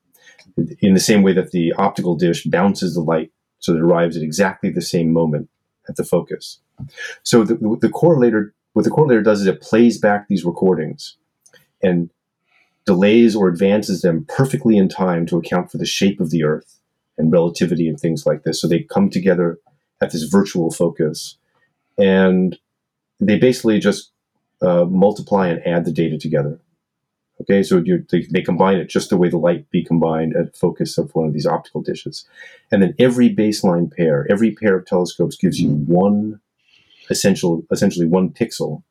in the same way that the optical dish bounces the light so that it arrives at exactly the same moment at the focus. So the, the correlator, what the correlator does is it plays back these recordings and delays or advances them perfectly in time to account for the shape of the Earth and relativity and things like this. So they come together at this virtual focus, and they basically just uh, multiply and add the data together. Okay, so they, they, combine it just the way the light be combined at focus of one of these optical dishes. And then every baseline pair, every pair of telescopes gives you one essential, essentially one pixel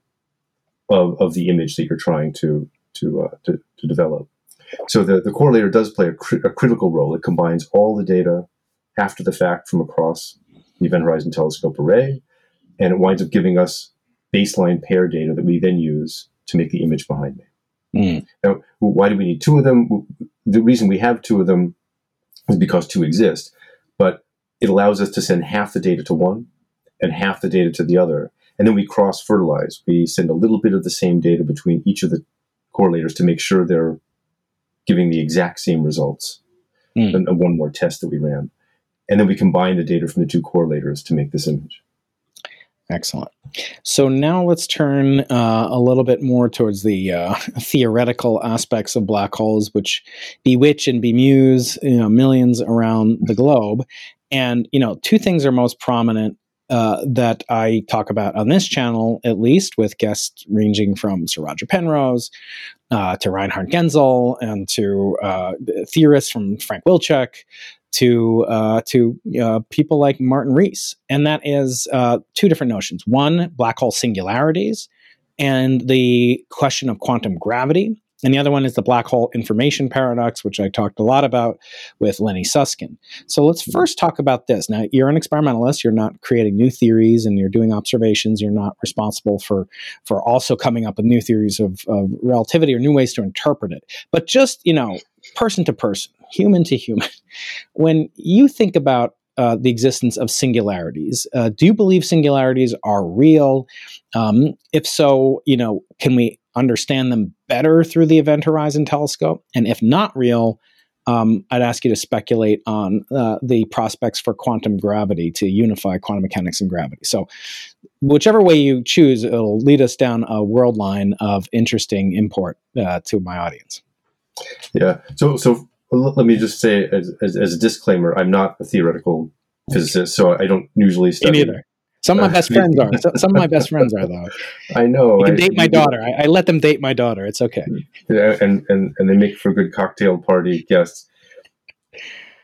of, of the image that you're trying to, to, uh, to, to, develop. So the, the correlator does play a, cri- a critical role. It combines all the data after the fact from across the Event Horizon Telescope array, and it winds up giving us baseline pair data that we then use to make the image behind me. Mm. Now, why do we need two of them? The reason we have two of them is because two exist, but it allows us to send half the data to one and half the data to the other. And then we cross fertilize. We send a little bit of the same data between each of the correlators to make sure they're giving the exact same results. Mm. and, and one more test that we ran. And then we combine the data from the two correlators to make this image. Excellent. So now let's turn uh, a little bit more towards the uh, (laughs) theoretical aspects of black holes, which bewitch and bemuse you know millions around the globe. And you know, two things are most prominent uh, that I talk about on this channel, at least with guests ranging from Sir Roger Penrose uh, to Reinhard Genzel and to uh, theorists from Frank Wilczek to uh, to uh, people like Martin Rees, and that is uh, two different notions: one, black hole singularities, and the question of quantum gravity, and the other one is the black hole information paradox, which I talked a lot about with Lenny Susskind. So let's first talk about this. Now, you're an experimentalist; you're not creating new theories, and you're doing observations. You're not responsible for for also coming up with new theories of, of relativity or new ways to interpret it. But just you know, person to person, human to human, (laughs) when you think about uh, the existence of singularities, uh, do you believe singularities are real? Um, if so, you know, can we understand them better through the Event Horizon Telescope? And if not real, um, I'd ask you to speculate on uh, the prospects for quantum gravity to unify quantum mechanics and gravity. So, whichever way you choose, it'll lead us down a world line of interesting import uh, to my audience. Yeah. So, so let me just say, as, as, as, a disclaimer, I'm not a theoretical physicist, so I don't usually study. Me neither. Some of my best (laughs) friends are. Some of my best friends are, though. (laughs) I know. You can I, date my daughter. I, I, let them date my daughter. It's okay. Yeah, and and and they make for good cocktail party guests.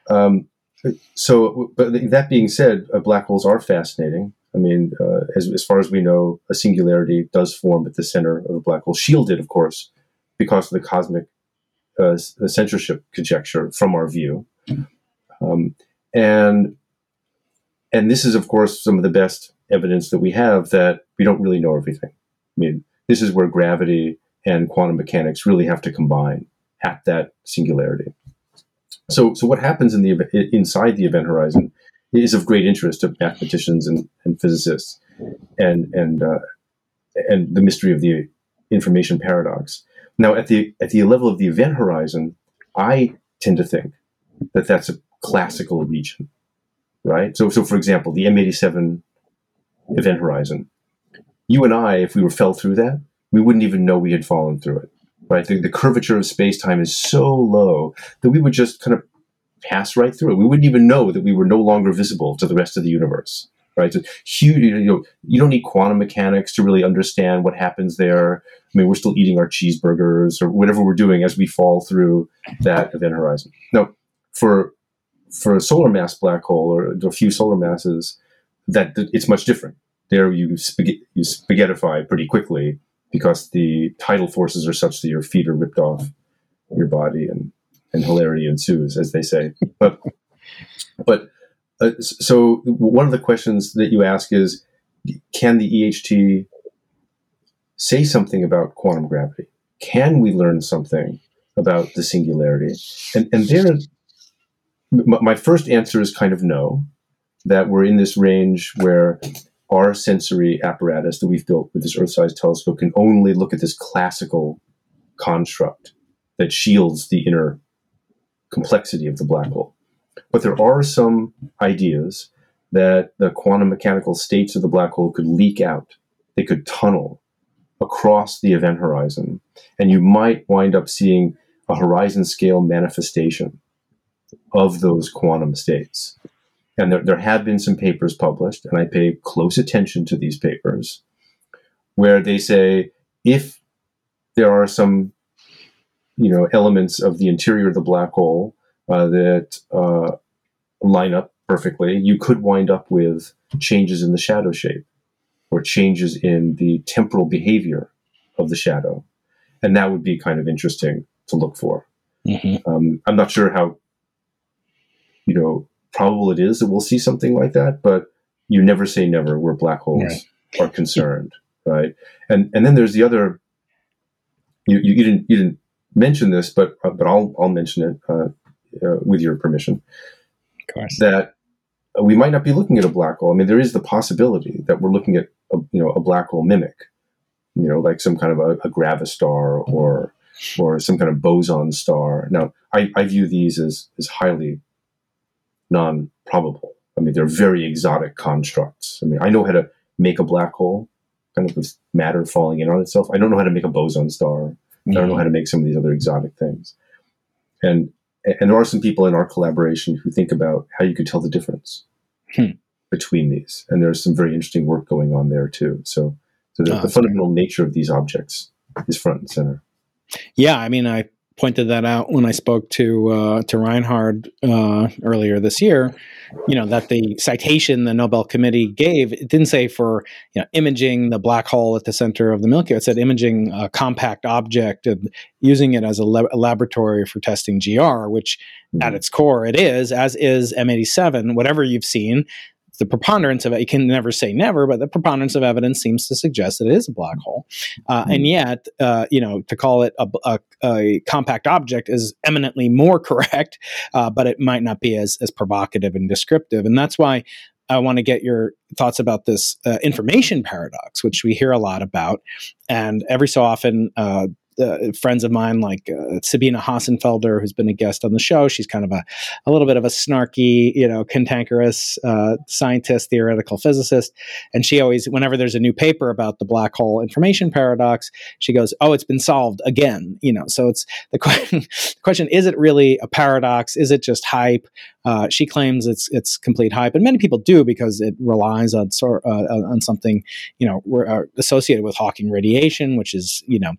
Um, so, but that being said, uh, black holes are fascinating. I mean, uh, as as far as we know, a singularity does form at the center of a black hole, shielded, of course, because of the cosmic uh, censorship conjecture from our view, um, and and this is, of course, some of the best evidence that we have that we don't really know everything. I mean, this is where gravity and quantum mechanics really have to combine at that singularity. So, so what happens in the inside the event horizon is of great interest to mathematicians and, and physicists, and and uh, and the mystery of the information paradox. Now, at the at the level of the event horizon, I tend to think that that's a classical region right? So, so for example, the M87 event horizon, you and I, if we were fell through that, we wouldn't even know we had fallen through it, right? The, the curvature of space time is so low that we would just kind of pass right through it. We wouldn't even know that we were no longer visible to the rest of the universe, right? So huge, you know, you don't need quantum mechanics to really understand what happens there. I mean, we're still eating our cheeseburgers or whatever we're doing as we fall through that event horizon. Now, for for a solar mass black hole or a few solar masses, that it's much different. There you, spag- you spaghettify pretty quickly because the tidal forces are such that your feet are ripped off your body and, and hilarity ensues, as they say. But, but uh, so one of the questions that you ask is, can the EHT say something about quantum gravity? Can we learn something about the singularity? And, and there, my first answer is kind of no, that we're in this range where our sensory apparatus that we've built with this Earth sized telescope can only look at this classical construct that shields the inner complexity of the black hole. But there are some ideas that the quantum mechanical states of the black hole could leak out, they could tunnel across the event horizon, and you might wind up seeing a horizon scale manifestation of those quantum states. And there, there have been some papers published, and I pay close attention to these papers, where they say if there are some you know elements of the interior of the black hole uh, that uh, line up perfectly, you could wind up with changes in the shadow shape or changes in the temporal behavior of the shadow, and that would be kind of interesting to look for. Mm-hmm. Um, I'm not sure how you know, probable it is that we'll see something like that, but you never say never where black holes are concerned, right? And and then there's the other. You, you, you didn't you didn't mention this, but uh, but I'll I'll mention it uh, uh, with your permission. Of course. That we might not be looking at a black hole. I mean, there is the possibility that we're looking at a, you know a black hole mimic, you know, like some kind of a, a gravastar or or some kind of boson star. Now, I, I view these as, as highly non probable. I mean, they're very exotic constructs. I mean, I know how to make a black hole, kind of with matter falling in on itself. I don't know how to make a boson star. I don't know how to make some of these other exotic things. And and there are some people in our collaboration who think about how you could tell the difference Hmm. between these. And there's some very interesting work going on there too. So, so the, Oh, the fundamental nature of these objects is front and center. Yeah, I mean, I pointed that out when I spoke to uh, to Reinhard uh, earlier this year. You know that the citation the Nobel Committee gave it didn't say for you know imaging the black hole at the center of the Milky Way. It said imaging a compact object and using it as a, lab- a laboratory for testing GR, which at its core it is, as is M87. Whatever you've seen, the preponderance of it, you can never say never, but the preponderance of evidence seems to suggest that it is a black hole. Uh, and yet, uh, you know, to call it a, a, a compact object is eminently more (laughs) correct, uh, but it might not be as, as provocative and descriptive. And that's why I want to get your thoughts about this uh, information paradox, which we hear a lot about. And every so often, uh, friends of mine like uh, Sabina Hossenfelder, who's been a guest on the show. She's kind of a, a little bit of a snarky, you know, cantankerous uh, scientist, theoretical physicist. And she always, whenever there's a new paper about the black hole information paradox, she goes, "Oh, it's been solved again." You know, so it's the (laughs) question. the question is: It really a paradox? Is it just hype? Uh, she claims it's it's complete hype, and many people do because it relies on sor- uh, on something you know re- uh, associated with Hawking radiation, which is you know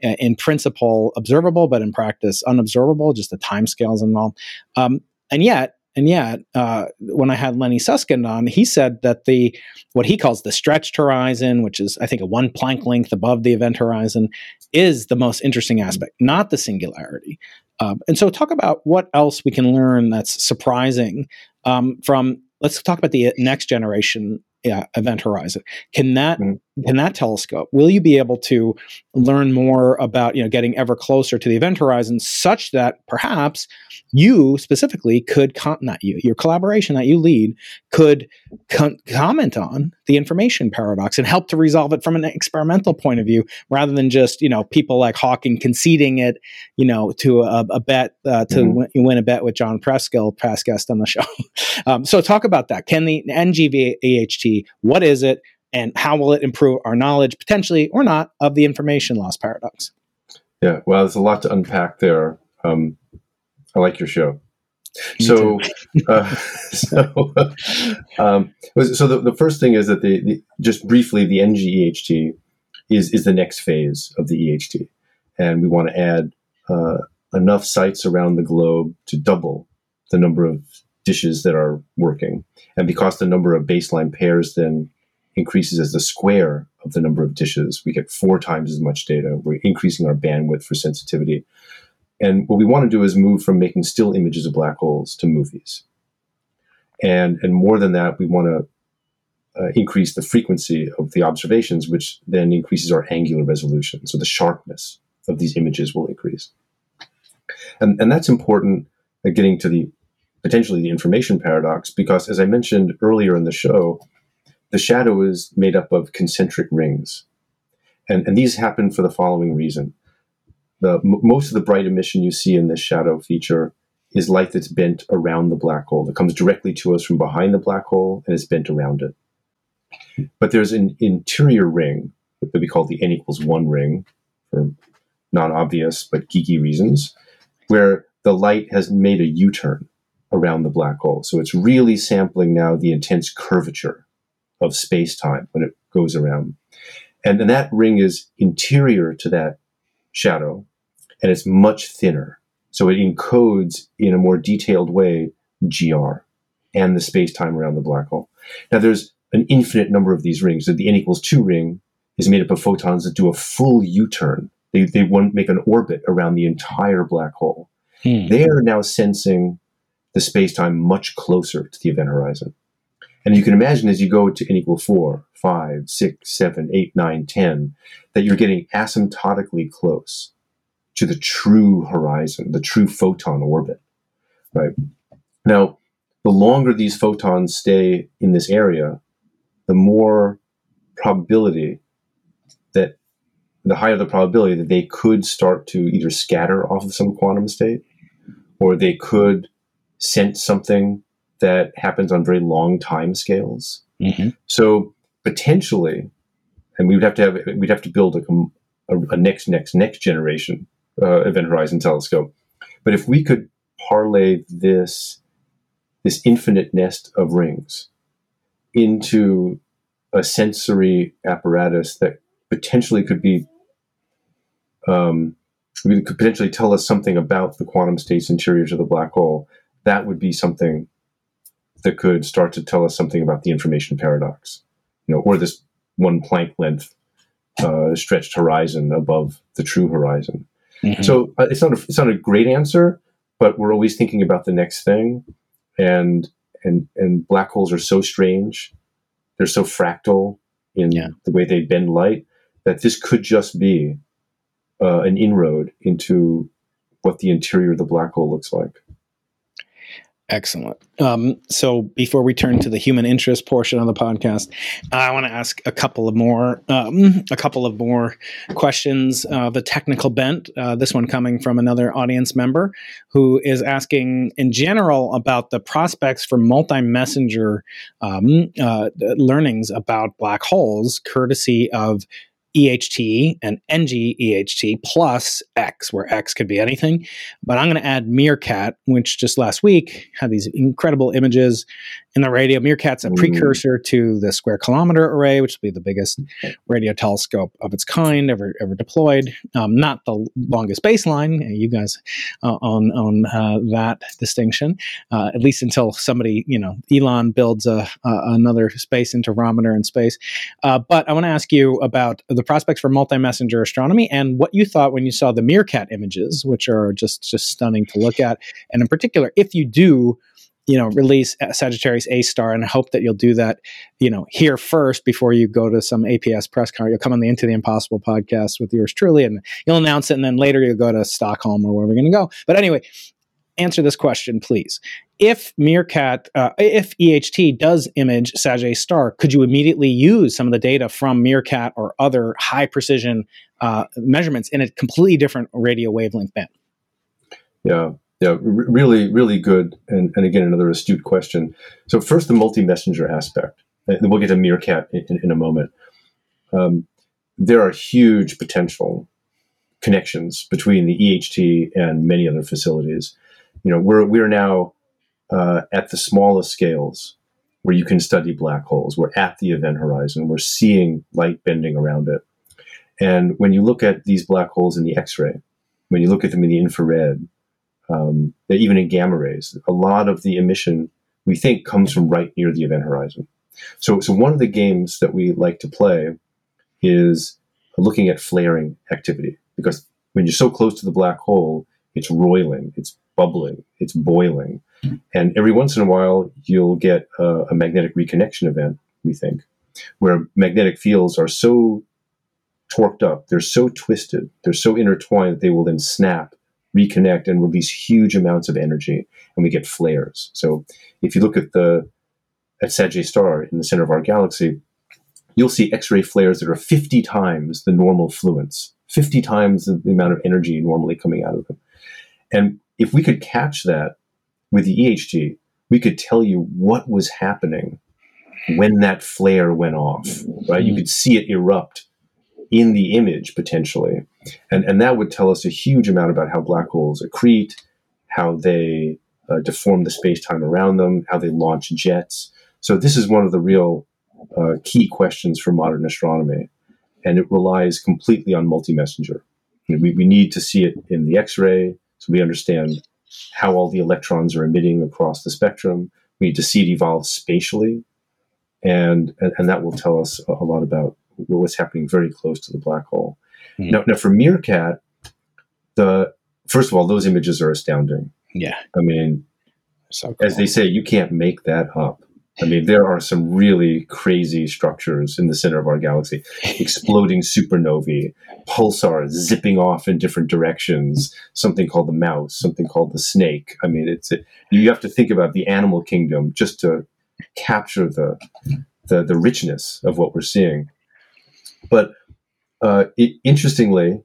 in principle observable, but in practice unobservable. Just the timescales involved, um, and yet. And yet, uh, when I had Lenny Susskind on, he said that the what he calls the stretched horizon, which is I think a one Planck length above the event horizon, is the most interesting aspect, not the singularity. Um, and so, talk about what else we can learn that's surprising um, from. Let's talk about the next generation yeah, event horizon. Can that Mm. Can that telescope? Will you be able to learn more about you know getting ever closer to the event horizon, such that perhaps you specifically could com- not you your collaboration that you lead could con- comment on the information paradox and help to resolve it from an experimental point of view, rather than just you know people like Hawking conceding it, you know, to a, a bet uh, to Mhm. win, win a bet with John Preskill, past guest on the show. (laughs) um, so talk about that. Can the NGEHT? What is it? And how will it improve our knowledge, potentially or not, of the information loss paradox? Yeah, well, there's a lot to unpack there. Um, I like your show. So, (laughs) uh, so, (laughs) um, so the, the first thing is that the, the just briefly the NGEHT is is the next phase of the EHT, and we want to add uh, enough sites around the globe to double the number of dishes that are working, and because the number of baseline pairs then increases as the square of the number of dishes, we get four times as much data. We're increasing our bandwidth for sensitivity. And what we want to do is move from making still images of black holes to movies. And, and more than that, we want to uh, increase the frequency of the observations, which then increases our angular resolution. So the sharpness of these images will increase. And, and that's important at getting to the potentially the information paradox, because as I mentioned earlier in the show, the shadow is made up of concentric rings. And, and these happen for the following reason. The m- most of the bright emission you see in this shadow feature is light that's bent around the black hole that comes directly to us from behind the black hole and is bent around it. But there's an interior ring that we call the n equals 1 ring for non-obvious but geeky reasons where the light has made a u-turn around the black hole. So it's really sampling now the intense curvature of space-time when it goes around and then that ring is interior to that shadow and it's much thinner. So it encodes in a more detailed way GR and the space time around the black hole. Now there's an infinite number of these rings. So the n equals 2 ring is made up of photons that do a full U turn. They, they want make an orbit around the entire black hole. Hmm. They are now sensing the space time much closer to the event horizon. And you can imagine as you go to n equal 4, 5, 6, 7, 8, 9, 10, that you're getting asymptotically close to the true horizon, the true photon orbit, right? Now, the longer these photons stay in this area, the more probability that the higher the probability that they could start to either scatter off of some quantum state or they could sense something that happens on very long time scales. Mm-hmm. So potentially, and we would have to have we'd have to build a, a, a next next next generation uh, Event Horizon telescope. But if we could parlay this this infinite nest of rings into a sensory apparatus that potentially could be um, could potentially tell us something about the quantum states interior to the black hole. That would be something that could start to tell us something about the information paradox, you know, or this one Planck length uh, stretched horizon above the true horizon. Mm-hmm. So uh, it's not a, it's not a great answer, but we're always thinking about the next thing, and and and black holes are so strange, they're so fractal in yeah. the way they bend light that this could just be uh, an inroad into what the interior of the black hole looks like. Excellent. Um, so before we turn to the human interest portion of the podcast, I want to ask a couple of more, um, a couple of more questions. Uh, the technical bent. Uh, this one coming from another audience member who is asking, in general, about the prospects for multi-messenger um, uh, learnings about black holes, courtesy of EHT and NG EHT plus X, where X could be anything. But I'm going to add MeerKAT, which just last week had these incredible images in the radio. MeerKAT's a precursor to the Square Kilometre Array, which will be the biggest radio telescope of its kind ever ever deployed. Um, not the longest baseline. You guys uh, own own uh, that distinction, uh, at least until somebody, you know, Elon builds a, another space interferometer in space. Uh, but I want to ask you about the prospects for multi-messenger astronomy and what you thought when you saw the MeerKAT images, which are just just stunning to look at, and in particular, if you do you know release Sagittarius A star and hope that you'll do that you know here first before you go to some APS press conference. You'll come on the Into the Impossible podcast with yours truly and you'll announce it and then later you'll go to Stockholm or where we're going to go. But anyway answer this question please. If MeerKAT uh, if EHT does image Sag A star could you immediately use some of the data from MeerKAT or other high precision uh, measurements in a completely different radio wavelength band? Yeah yeah, really, really good. And, and again, another astute question. So first, the multi-messenger aspect. And we'll get to MeerKAT in, in, in a moment. Um, there are huge potential connections between the EHT and many other facilities. You know, we're we're now uh, at the smallest scales where you can study black holes. We're at the event horizon. We're seeing light bending around it. And when you look at these black holes in the X-ray, when you look at them in the infrared, um, even in gamma rays, a lot of the emission we think comes from right near the event horizon. So, so one of the games that we like to play is looking at flaring activity because when you're so close to the black hole, it's roiling, it's bubbling, it's boiling, and every once in a while you'll get a, a magnetic reconnection event. We think where magnetic fields are so torqued up, they're so twisted, they're so intertwined that they will then snap reconnect and release huge amounts of energy, and we get flares. So if you look at the at Sagittarius star in the center of our galaxy, you'll see X-ray flares that are 50 times the normal fluence, 50 times the, the amount of energy normally coming out of them. And if we could catch that with the EHT, we could tell you what was happening when that flare went off. Right, you mm-hmm. could see it erupt in the image potentially. And, and that would tell us a huge amount about how black holes accrete, how they uh, deform the space time around them, how they launch jets. So, this is one of the real uh, key questions for modern astronomy. And it relies completely on multi messenger. We, we need to see it in the X ray so we understand how all the electrons are emitting across the spectrum. We need to see it evolve spatially. And, and, and that will tell us a lot about what was happening very close to the black hole. Mm. Now, now for MeerKAT, the first of all, those images are astounding. Yeah, I mean, so cool. as they say, you can't make that up. I mean, there are some really crazy structures in the center of our galaxy, (laughs) exploding supernovae, pulsars zipping off in different directions, something called the mouse, something called the snake. I mean, it's you have to think about the animal kingdom just to capture the the, the richness of what we're seeing. But uh, interestingly,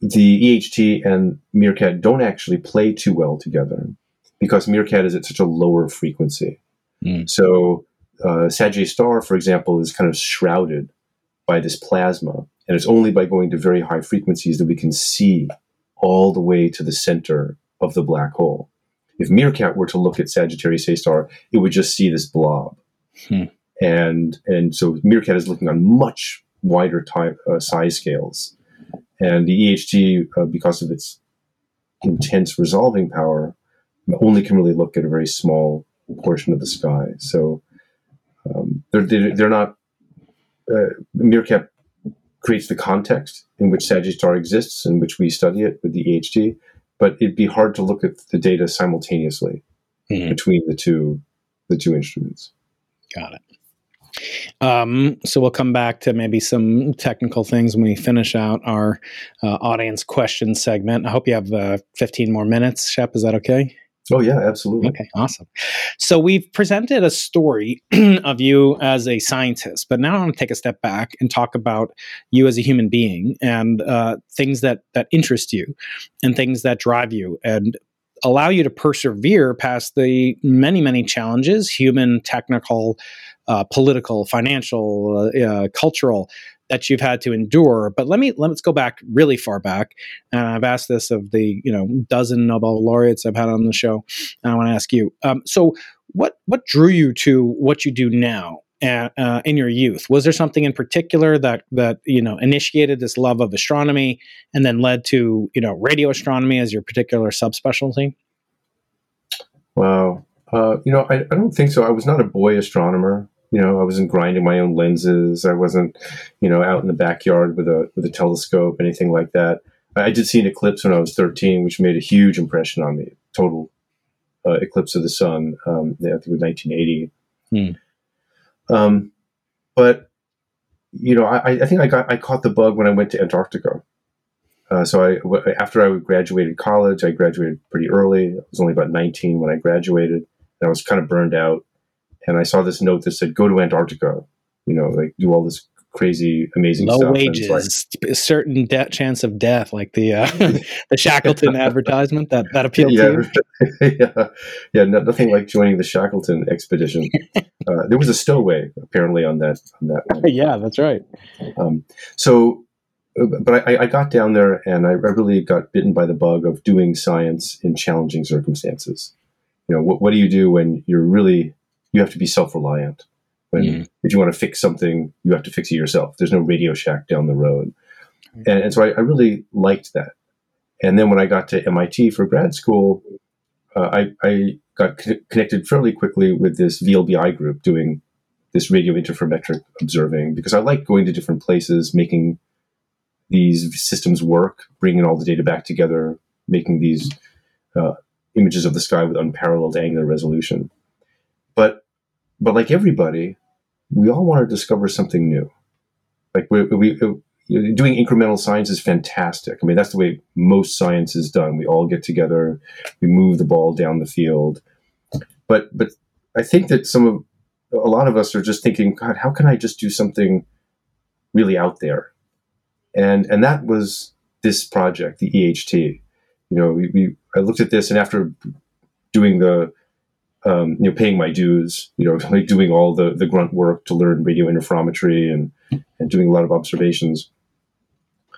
the EHT and MeerKAT don't actually play too well together because MeerKAT is at such a lower frequency. Mm. So uh, Sagittarius star, for example, is kind of shrouded by this plasma, and it's only by going to very high frequencies that we can see all the way to the center of the black hole. If MeerKAT were to look at Sagittarius A star, it would just see this blob, Hmm. and and so MeerKAT is looking on much wider time, uh, size scales, and the EHT, uh, because of its intense resolving power, only can really look at a very small portion of the sky. So um, they're, they're not. Uh, MeerKAT creates the context in which Sagittarius exists, in which we study it with the EHT, but it'd be hard to look at the data simultaneously Mhm. between the two the two instruments. Got it. Um, so we'll come back to maybe some technical things when we finish out our uh, audience question segment. I hope you have uh, 15 more minutes, Shep. Is that okay? Oh yeah, absolutely. Okay, awesome. So we've presented a story (clears throat) of you as a scientist, but now I want to take a step back and talk about you as a human being and uh, things that that interest you and things that drive you and allow you to persevere past the many many challenges, human, technical, uh, political, financial, uh, uh, cultural. That you've had to endure, but let me let's go back really far back. And I've asked this of the you know dozen Nobel laureates I've had on the show, and I want to ask you. Um, so, what what drew you to what you do now uh, uh, in your youth? Was there something in particular that that you know initiated this love of astronomy, and then led to you know radio astronomy as your particular subspecialty? Wow. Uh, you know, I, I don't think so. I was not a boy astronomer. You know, I wasn't grinding my own lenses. I wasn't, you know, out in the backyard with a with a telescope, anything like that. I, did see an eclipse when I was 13, which made a huge impression on me. Total uh, eclipse of the sun. Um, I think it was 1980. Um, but you know, I, I think I got I caught the bug when I went to Antarctica. Uh, so I, w- after I graduated college, I graduated pretty early. I was only about 19 when I graduated. And I was kind of burned out. And I saw this note that said, "Go to Antarctica." You know, like do all this crazy, amazing Low stuff. Wages, a certain de- chance of death, like the uh, (laughs) (laughs) the Shackleton advertisement that that appealed yeah, to you. (laughs) yeah, yeah. No, nothing like joining the Shackleton expedition. uh, there was a stowaway apparently on that on that one. yeah, that's right. Um, so, uh, but I, I got down there and I really got bitten by the bug of doing science in challenging circumstances. You know, what, what do you do when you're really, you have to be self reliant? When Mhm. if you want to fix something, you have to fix it yourself. There's no Radio Shack down the road. And, and so I, I really liked that. And then when I got to MIT for grad school, uh, I, I got con- connected fairly quickly with this VLBI group doing this radio interferometric observing because I like going to different places, making these systems work, bringing all the data back together, making these uh, images of the sky with unparalleled angular resolution. But, but like everybody, we all want to discover something new. Like we, we, know, doing incremental science is fantastic. I mean, that's the way most science is done. We all get together, we move the ball down the field. But, but I think that some of a lot of us are just thinking, God, how can I just do something really out there? And and that was this project, the EHT. You know, we, we I looked at this, and after doing the um, you know paying my dues, you know, (laughs) like doing all the the grunt work to learn radio interferometry and and doing a lot of observations,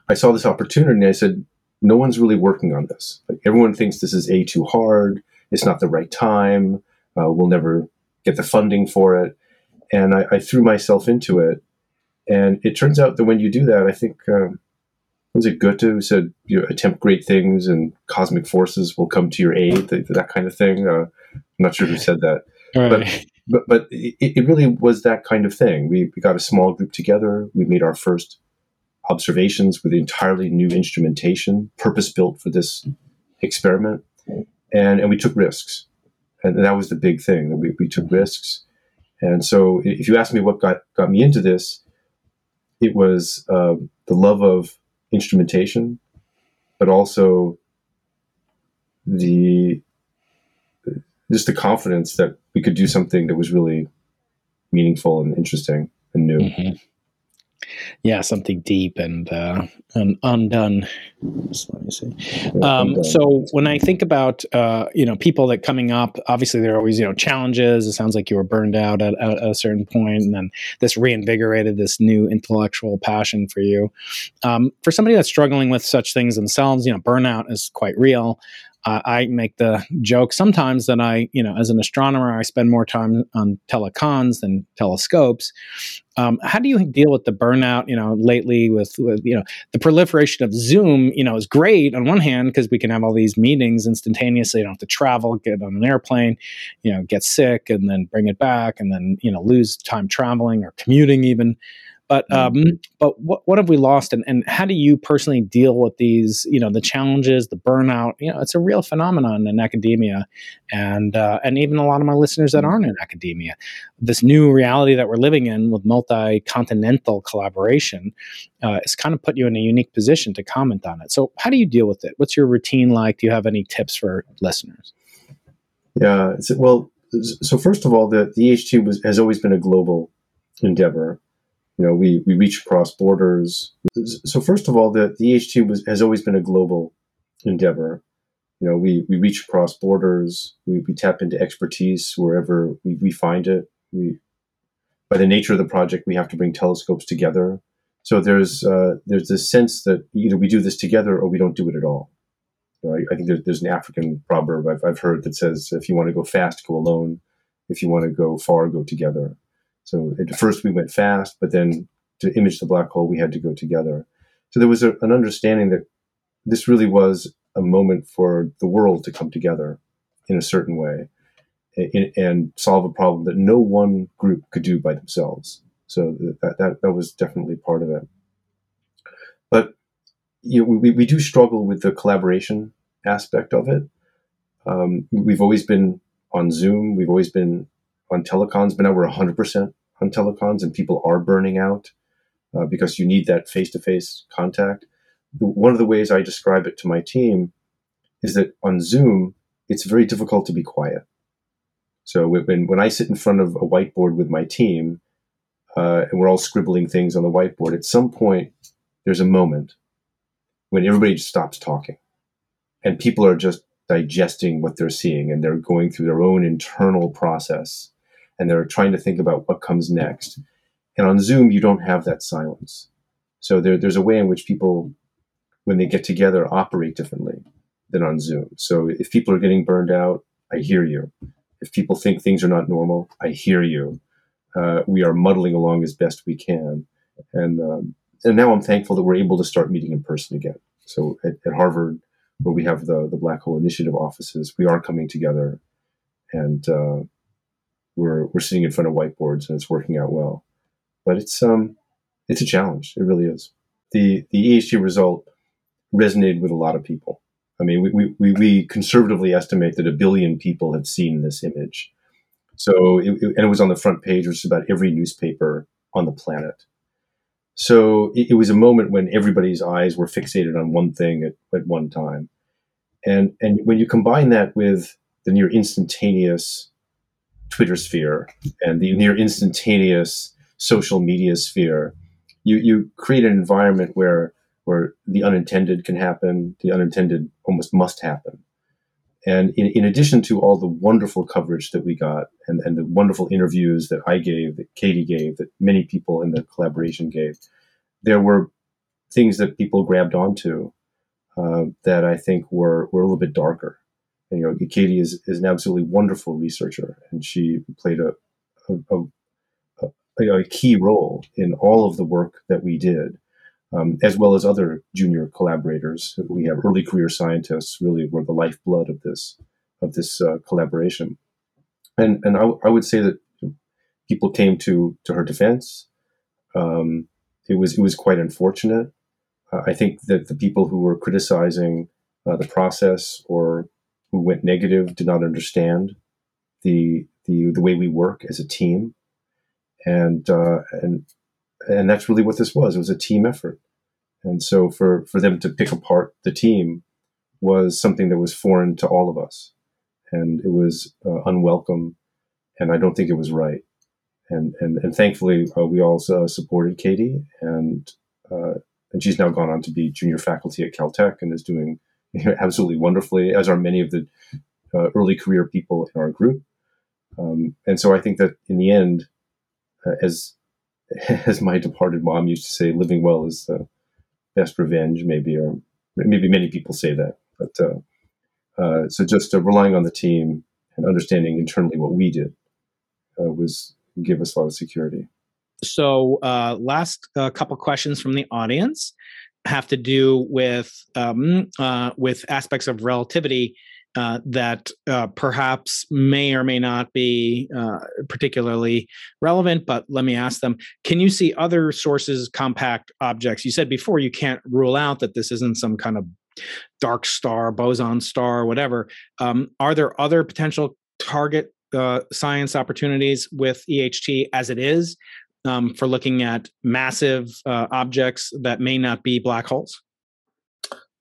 I saw this opportunity, and I said, no one's really working on this. Like everyone thinks this is a too hard. It's not the right time. Uh, we'll never get the funding for it. And I, I threw myself into it. And it turns out that when you do that, I think, um, was it Goethe who said, you know, attempt great things and cosmic forces will come to your aid, that, that kind of thing. Uh, I'm not sure who said that. Right. But, but it, it really was that kind of thing. We, we got a small group together. We made our first observations with entirely new instrumentation, purpose built for this experiment. And, and we took risks. And that was the big thing that we, we took risks. And so if you ask me what got, got me into this, it was um, the love of instrumentation, but also the just the confidence that we could do something that was really meaningful and interesting and new. Mhm. Yeah, something deep and uh, and undone. Just let me see. Um, so when I think about uh, you know people that coming up, obviously there are always you know challenges. It sounds like you were burned out at, at a certain point, and then this reinvigorated this new intellectual passion for you. Um, for somebody that's struggling with such things themselves, you know, burnout is quite real uh, I make the joke sometimes that I, you know, as an astronomer, I spend more time on telecons than telescopes. Um, how do you deal with the burnout? You know, lately with, with you know the proliferation of Zoom, you know, is great on one hand because we can have all these meetings instantaneously. You don't have to travel, get on an airplane, you know, get sick and then bring it back, and then you know lose time traveling or commuting even. But mm-hmm. um, but what what have we lost, and, and how do you personally deal with these? You know, the challenges, the burnout. You know, it's a real phenomenon in academia, and uh, and even a lot of my listeners that aren't in academia. This new reality that we're living in with multi continental collaboration uh, is kind of put you in a unique position to comment on it. So, how do you deal with it? What's your routine like? Do you have any tips for listeners? Yeah, well, so first of all, the the EHT was has always been a global endeavor you know, we, we reach across borders. So first of all, the, the EHT was, has always been a global endeavor. You know, we, we reach across borders. We, we tap into expertise wherever we, we find it. We, by the nature of the project, we have to bring telescopes together. So there's uh, there's this sense that either we do this together or we don't do it at all. You know, I, I, think there's, there's an African proverb I've, I've heard that says, if you want to go fast, go alone. If you want to go far, go together. So at first we went fast, but then to image the black hole, we had to go together. So there was a, an understanding that this really was a moment for the world to come together in a certain way and, and solve a problem that no one group could do by themselves. So that, that, that was definitely part of it. But you know, we, we do struggle with the collaboration aspect of it. Um, we've always been on Zoom. We've always been on telecons, but now we're 100% on telecons and people are burning out uh, because you need that face to face contact. One of the ways I describe it to my team is that on Zoom, it's very difficult to be quiet. So when, when I sit in front of a whiteboard with my team uh, and we're all scribbling things on the whiteboard, at some point, there's a moment when everybody just stops talking and people are just digesting what they're seeing and they're going through their own internal process and they're trying to think about what comes next. And on Zoom, you don't have that silence. So there, there's a way in which people, when they get together, operate differently than on Zoom. So if people are getting burned out, I hear you. If people think things are not normal, I hear you. Uh, we are muddling along as best we can. And, um, and now I'm thankful that we're able to start meeting in person again. So at, at Harvard, where we have the, the Black Hole Initiative offices, we are coming together and uh, we're we're sitting in front of whiteboards and it's working out well. But it's um it's a challenge. It really is. The the EHT result resonated with a lot of people. I mean, we, we, we conservatively estimate that a billion people have seen this image. So, it, it, and it was on the front page, which is about every newspaper on the planet. So it, it, was a moment when everybody's eyes were fixated on one thing at, at one time. And, and when you combine that with the near instantaneous Twitter sphere and the near instantaneous social media sphere, you, you create an environment where where the unintended can happen, the unintended almost must happen. And in, in addition to all the wonderful coverage that we got and, and the wonderful interviews that I gave, that Katie gave, that many people in the collaboration gave, there were things that people grabbed onto uh, that I think were, were a little bit darker you know, Katie is, is an absolutely wonderful researcher, and she played a, a, a, a key role in all of the work that we did, um, as well as other junior collaborators. We have early career scientists really were the lifeblood of this of this uh, collaboration, and and I, would say that people came to to her defense. Um, it was it was quite unfortunate. Uh, I think that the people who were criticizing uh, the process or who went negative did not understand the the the way we work as a team, and uh, and and that's really what this was. It was a team effort, and so for for them to pick apart the team was something that was foreign to all of us, and it was uh, unwelcome, and I don't think it was right. and and and thankfully uh, we also supported Katie, and uh, and she's now gone on to be junior faculty at Caltech and is doing (laughs) absolutely wonderfully, as are many of the uh, early career people in our group. Um, and so I think that in the end, uh, as (laughs) as my departed mom used to say, living well is the best revenge, maybe, or maybe many people say that. But uh, uh, so just uh, relying on the team and understanding internally what we did was give us a lot of security. So, last couple questions from the audience have to do with um, uh, with aspects of relativity uh, that uh, perhaps may or may not be uh, particularly relevant. But let me ask them: Can you see other sources, compact objects? You said before you can't rule out that this isn't some kind of dark star, boson star, whatever. Um, are there other potential target uh, science opportunities with EHT as it is um, for looking at massive uh, objects that may not be black holes?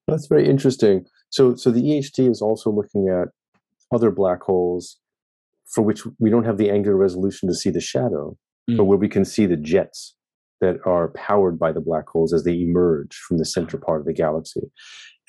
That's very interesting. So, so the EHT is also looking at other black holes for which we don't have the angular resolution to see the shadow, mm. but where we can see the jets that are powered by the black holes as they emerge from the center part of the galaxy,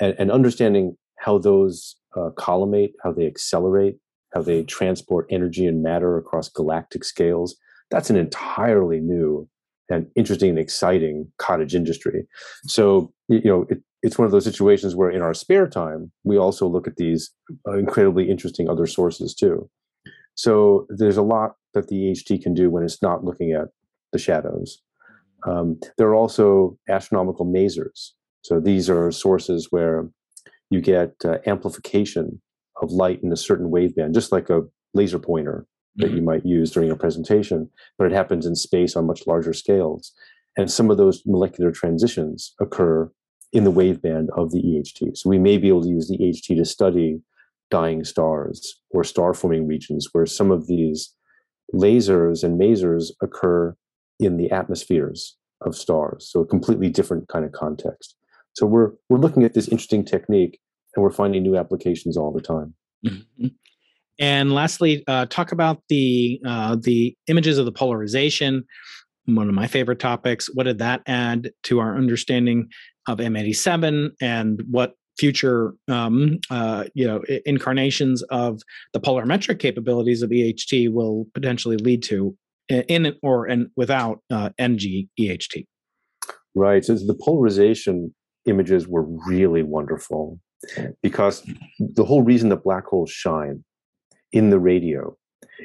and, and understanding how those uh, collimate, how they accelerate, how they transport energy and matter across galactic scales. That's an entirely new and interesting and exciting cottage industry. So, you know, it, it's one of those situations where in our spare time, we also look at these uh, incredibly interesting other sources too. So there's a lot that the EHT can do when it's not looking at the shadows. Um, there are also astronomical masers. So these are sources where you get uh, amplification of light in a certain waveband, just like a laser pointer that mm-hmm. you might use during a presentation, but it happens in space on much larger scales. And some of those molecular transitions occur in the waveband of the EHT. So we may be able to use the EHT to study dying stars or star forming regions where some of these lasers and masers occur in the atmospheres of stars. So a completely different kind of context. So we're we're looking at this interesting technique and we're finding new applications all the time. Mm-hmm. And lastly, uh, talk about the uh, the images of the polarization. One of my favorite topics. What did that add to our understanding of M87, and what future um, uh, you know incarnations of the polarimetric capabilities of EHT will potentially lead to in or and without uh, NG EHT? Right. So the polarization images were really wonderful because the whole reason that black holes shine in the radio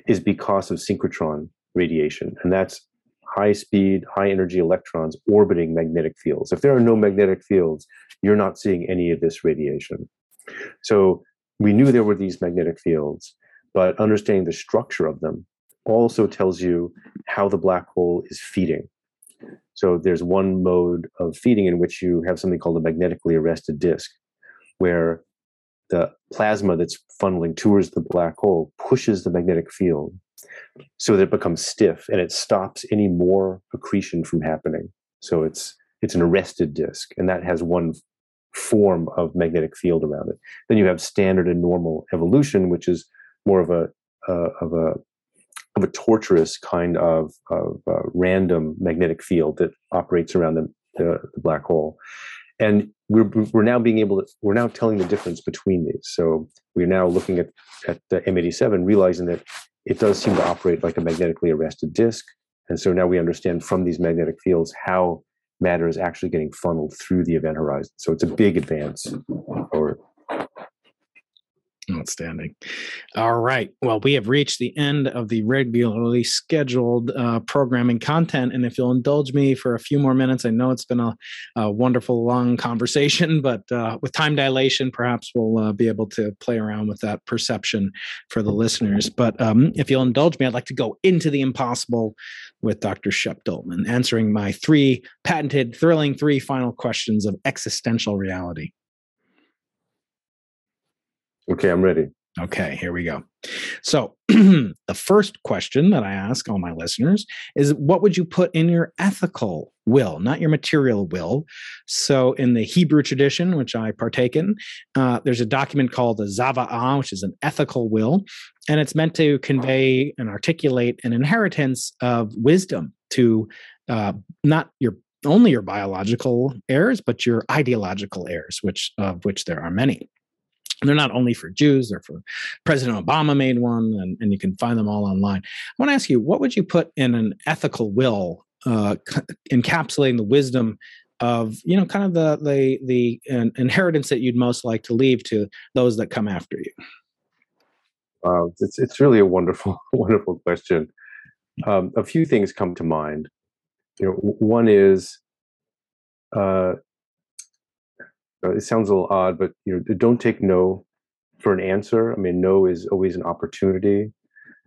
is because of synchrotron radiation, and that's high speed, high energy electrons orbiting magnetic fields. If there are no magnetic fields, you're not seeing any of this radiation. So we knew there were these magnetic fields, but understanding the structure of them also tells you how the black hole is feeding. So there's one mode of feeding in which you have something called a magnetically arrested disk where the plasma that's funneling towards the black hole pushes the magnetic field so that it becomes stiff and it stops any more accretion from happening. So it's it's an arrested disk, and that has one form of magnetic field around it. Then you have standard and normal evolution, which is more of a uh, of a of a torturous kind of, of uh, random magnetic field that operates around the, the, the black hole and we're, we're now being able to we're now telling the difference between these. So we're now looking at at the m87 realizing that it does seem to operate like a magnetically arrested disk. And so now we understand from these magnetic fields how matter is actually getting funneled through the event horizon. So it's a big advance for Outstanding. All right. Well, we have reached the end of the regularly scheduled uh, programming content. And if you'll indulge me for a few more minutes, I know it's been a, a wonderful long conversation, (laughs) but uh, with time dilation, perhaps we'll uh, be able to play around with that perception for the listeners. But um, if you'll indulge me, I'd like to go into the impossible with Dr. Shep Doeleman, answering my three patented, thrilling three final questions of existential reality. Okay, I'm ready. Okay, here we go. So, (clears throat) the first question that I ask all my listeners is what would you put in your ethical will, not your material will? So, in the Hebrew tradition, which I partake in, uh, there's a document called the Zava'ah, which is an ethical will, and it's meant to convey and articulate an inheritance of wisdom to uh, not your only your biological heirs, but your ideological heirs, which of which there are many. They're not only for Jews, they're for President Obama made one, and, and you can find them all online. I want to ask you, what would you put in an ethical will uh, encapsulating the wisdom of you know kind of the the the inheritance that you'd most like to leave to those that come after you? Wow it's it's really a wonderful (laughs) wonderful question. Um, a few things come to mind. You know one is uh, uh, it sounds a little odd, but you know, don't take no for an answer. I mean, no is always an opportunity,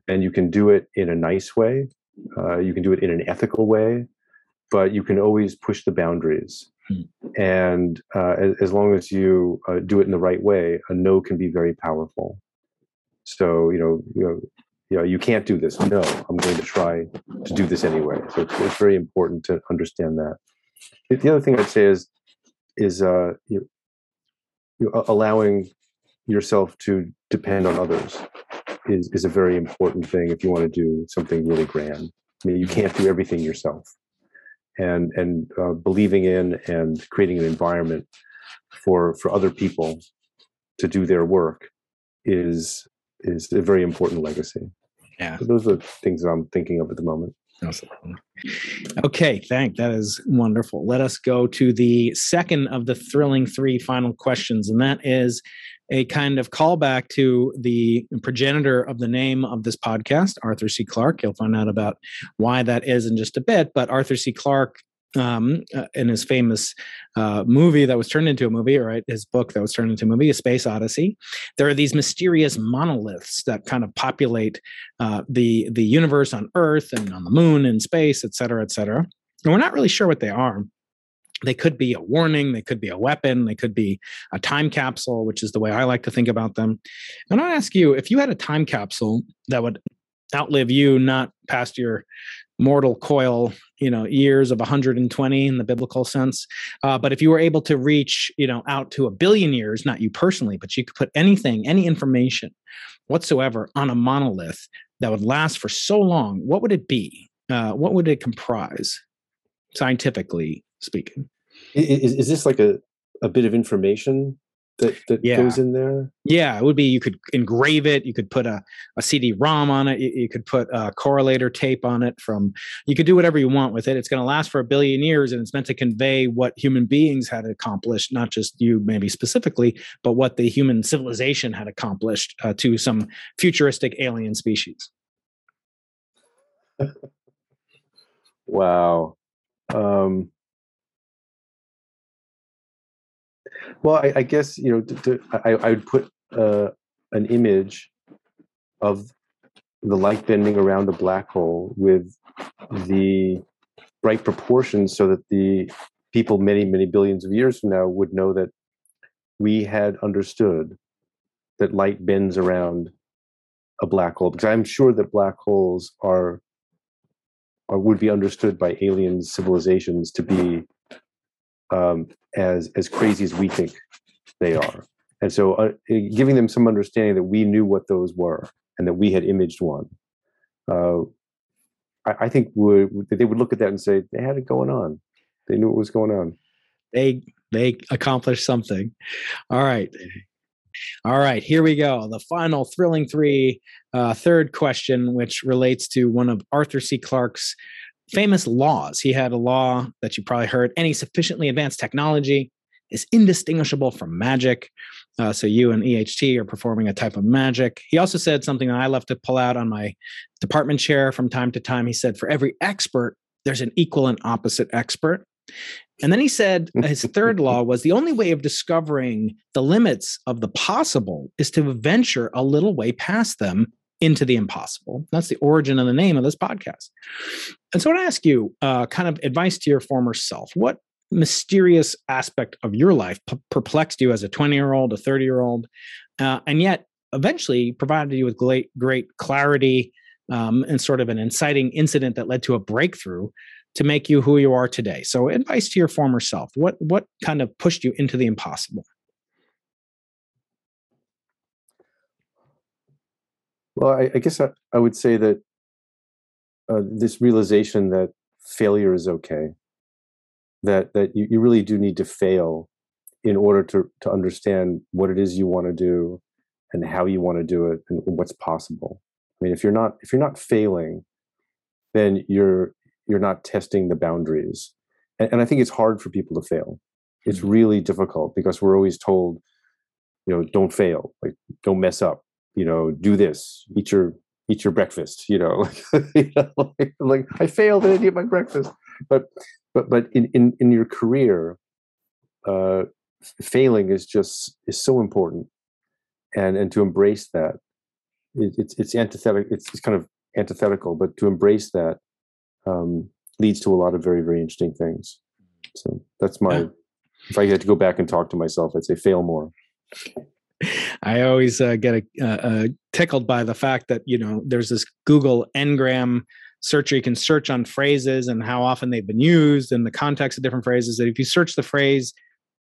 and you can do it in a nice way. Uh, you can do it in an ethical way, but you can always push the boundaries. Hmm. And uh, as, as, long as you uh, do it in the right way, a no can be very powerful. So you know, you know, you know, you can't do this. No, I'm going to try to do this anyway. So it's, it's very important to understand that. The other thing I'd say is is uh, you, you allowing yourself to depend on others is is a very important thing if you want to do something really grand. I mean, you can't do everything yourself, and and uh, believing in and creating an environment for for other people to do their work is is a very important legacy. Yeah, so those are things that I'm thinking of at the moment. Okay, thank. That is wonderful. Let us go to the second of the thrilling three final questions, and that is a kind of callback to the progenitor of the name of this podcast, Arthur C. Clarke. You'll find out about why that is in just a bit. But Arthur C. Clarke um, uh, in his famous uh, movie that was turned into a movie, right? His book that was turned into a movie, A Space Odyssey. There are these mysterious monoliths that kind of populate uh, the the universe on Earth and on the Moon and space, et cetera, et cetera. And we're not really sure what they are. They could be a warning, they could be a weapon, they could be a time capsule, which is the way I like to think about them. And I ask you, if you had a time capsule that would outlive you, not past your mortal coil you know years of 120 in the biblical sense. Uh, but if you were able to reach you know out to a billion years not you personally but you could put anything any information whatsoever on a monolith that would last for so long what would it be? Uh, what would it comprise scientifically speaking? Is, is this like a, a bit of information that, that yeah. goes in there? Yeah, it would be you could engrave it, you could put a, a CD-ROM on it, you, you, could put a correlator tape on it from you could do whatever you want with it. It's going to last for a billion years and it's meant to convey what human beings had accomplished, not just you maybe specifically, but what the human civilization had accomplished uh, to some futuristic alien species. (laughs) wow. Um Well, I, I guess you know, to, to, I, I would put uh, an image of the light bending around a black hole with the right proportions, so that the people many many billions of years from now would know that we had understood that light bends around a black hole. Because i'm sure that black holes are or would be understood by alien civilizations to be um, as as crazy as we think they are. And so, uh, giving them some understanding that we knew what those were and that we had imaged one, uh, I, I, think would they would look at that and say they had it going on. They knew what was going on. They they accomplished something. All right. All right, here we go. The final thrilling three, uh, third question, which relates to one of Arthur C. Clarke's famous laws. He had a law that you probably heard any sufficiently advanced technology is indistinguishable from magic. Uh, so you and EHT are performing a type of magic. He also said something that I love to pull out on my department chair from time to time. He said, for every expert, there's an equal and opposite expert. And then he said (laughs) his third law was the only way of discovering the limits of the possible is to venture a little way past them into the impossible. That's the origin of the name of this podcast. And so I ask you uh, kind of advice to your former self. What mysterious aspect of your life p- perplexed you as a 20 year old, a 30 year old, uh, and yet eventually provided you with great, great clarity um, and sort of an inciting incident that led to a breakthrough to make you who you are today. So, advice to your former self: what what kind of pushed you into the impossible? Well, I, I guess I, I, would say that uh, this realization that failure is okay, that that you, you really do need to fail in order to to understand what it is you want to do and how you want to do it and what's possible. I mean, if you're not if you're not failing, then you're you're not testing the boundaries, and, and I think it's hard for people to fail. It's mm-hmm. really difficult because we're always told, you know, don't fail, like don't mess up, you know, do this, eat your eat your breakfast, you know, (laughs) you know like, like, I failed, and I didn't eat my breakfast, but but but in in in your career, uh, failing is just is so important, and and to embrace that it, it's it's antithetical. It's, it's kind of antithetical, but to embrace that um, leads to a lot of very very interesting things. So that's my. Yeah. If I had to go back and talk to myself, I'd say fail more. I always uh, get a, uh, uh, tickled by the fact that you know there's this Google Ngram search you can search on phrases and how often they've been used and the context of different phrases. That if you search the phrase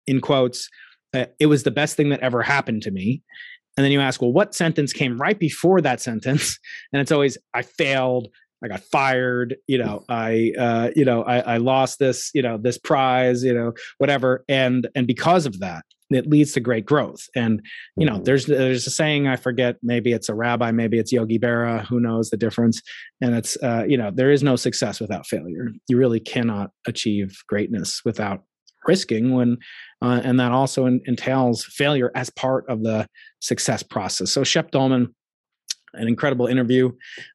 in quotes, uh, it was the best thing that ever happened to me, and then you ask, well, what sentence came right before that sentence? (laughs) And it's always, I failed. I got fired. You know, I, uh, you know, I, I lost this, you know, this prize, you know, whatever. And, and because of that, it leads to great growth. And, you know, mm-hmm. there's, there's a saying, I forget, maybe it's a rabbi, maybe it's Yogi Berra, who knows the difference. And it's, uh, you know, there is no success without failure. You really cannot achieve greatness without risking when uh, and that also in, entails failure as part of the success process so shep Doeleman an incredible interview,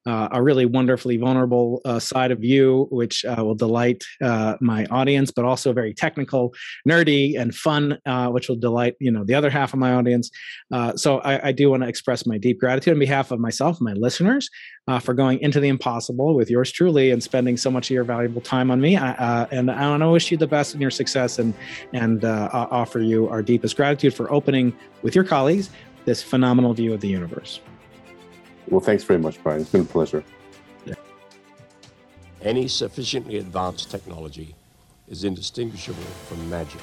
uh, a really wonderfully vulnerable uh, side of you, which uh, will delight uh, my audience, but also very technical, nerdy, and fun, uh, which will delight you know the other half of my audience. Uh, so I, I do want to express my deep gratitude on behalf of myself my listeners for going into the impossible with yours truly and spending so much of your valuable time on me. and I want to wish you the best in your success and and offer you our deepest gratitude for opening with your colleagues this phenomenal view of the universe. Well, thanks very much, Brian. It's been a pleasure. Any sufficiently advanced technology is indistinguishable from magic.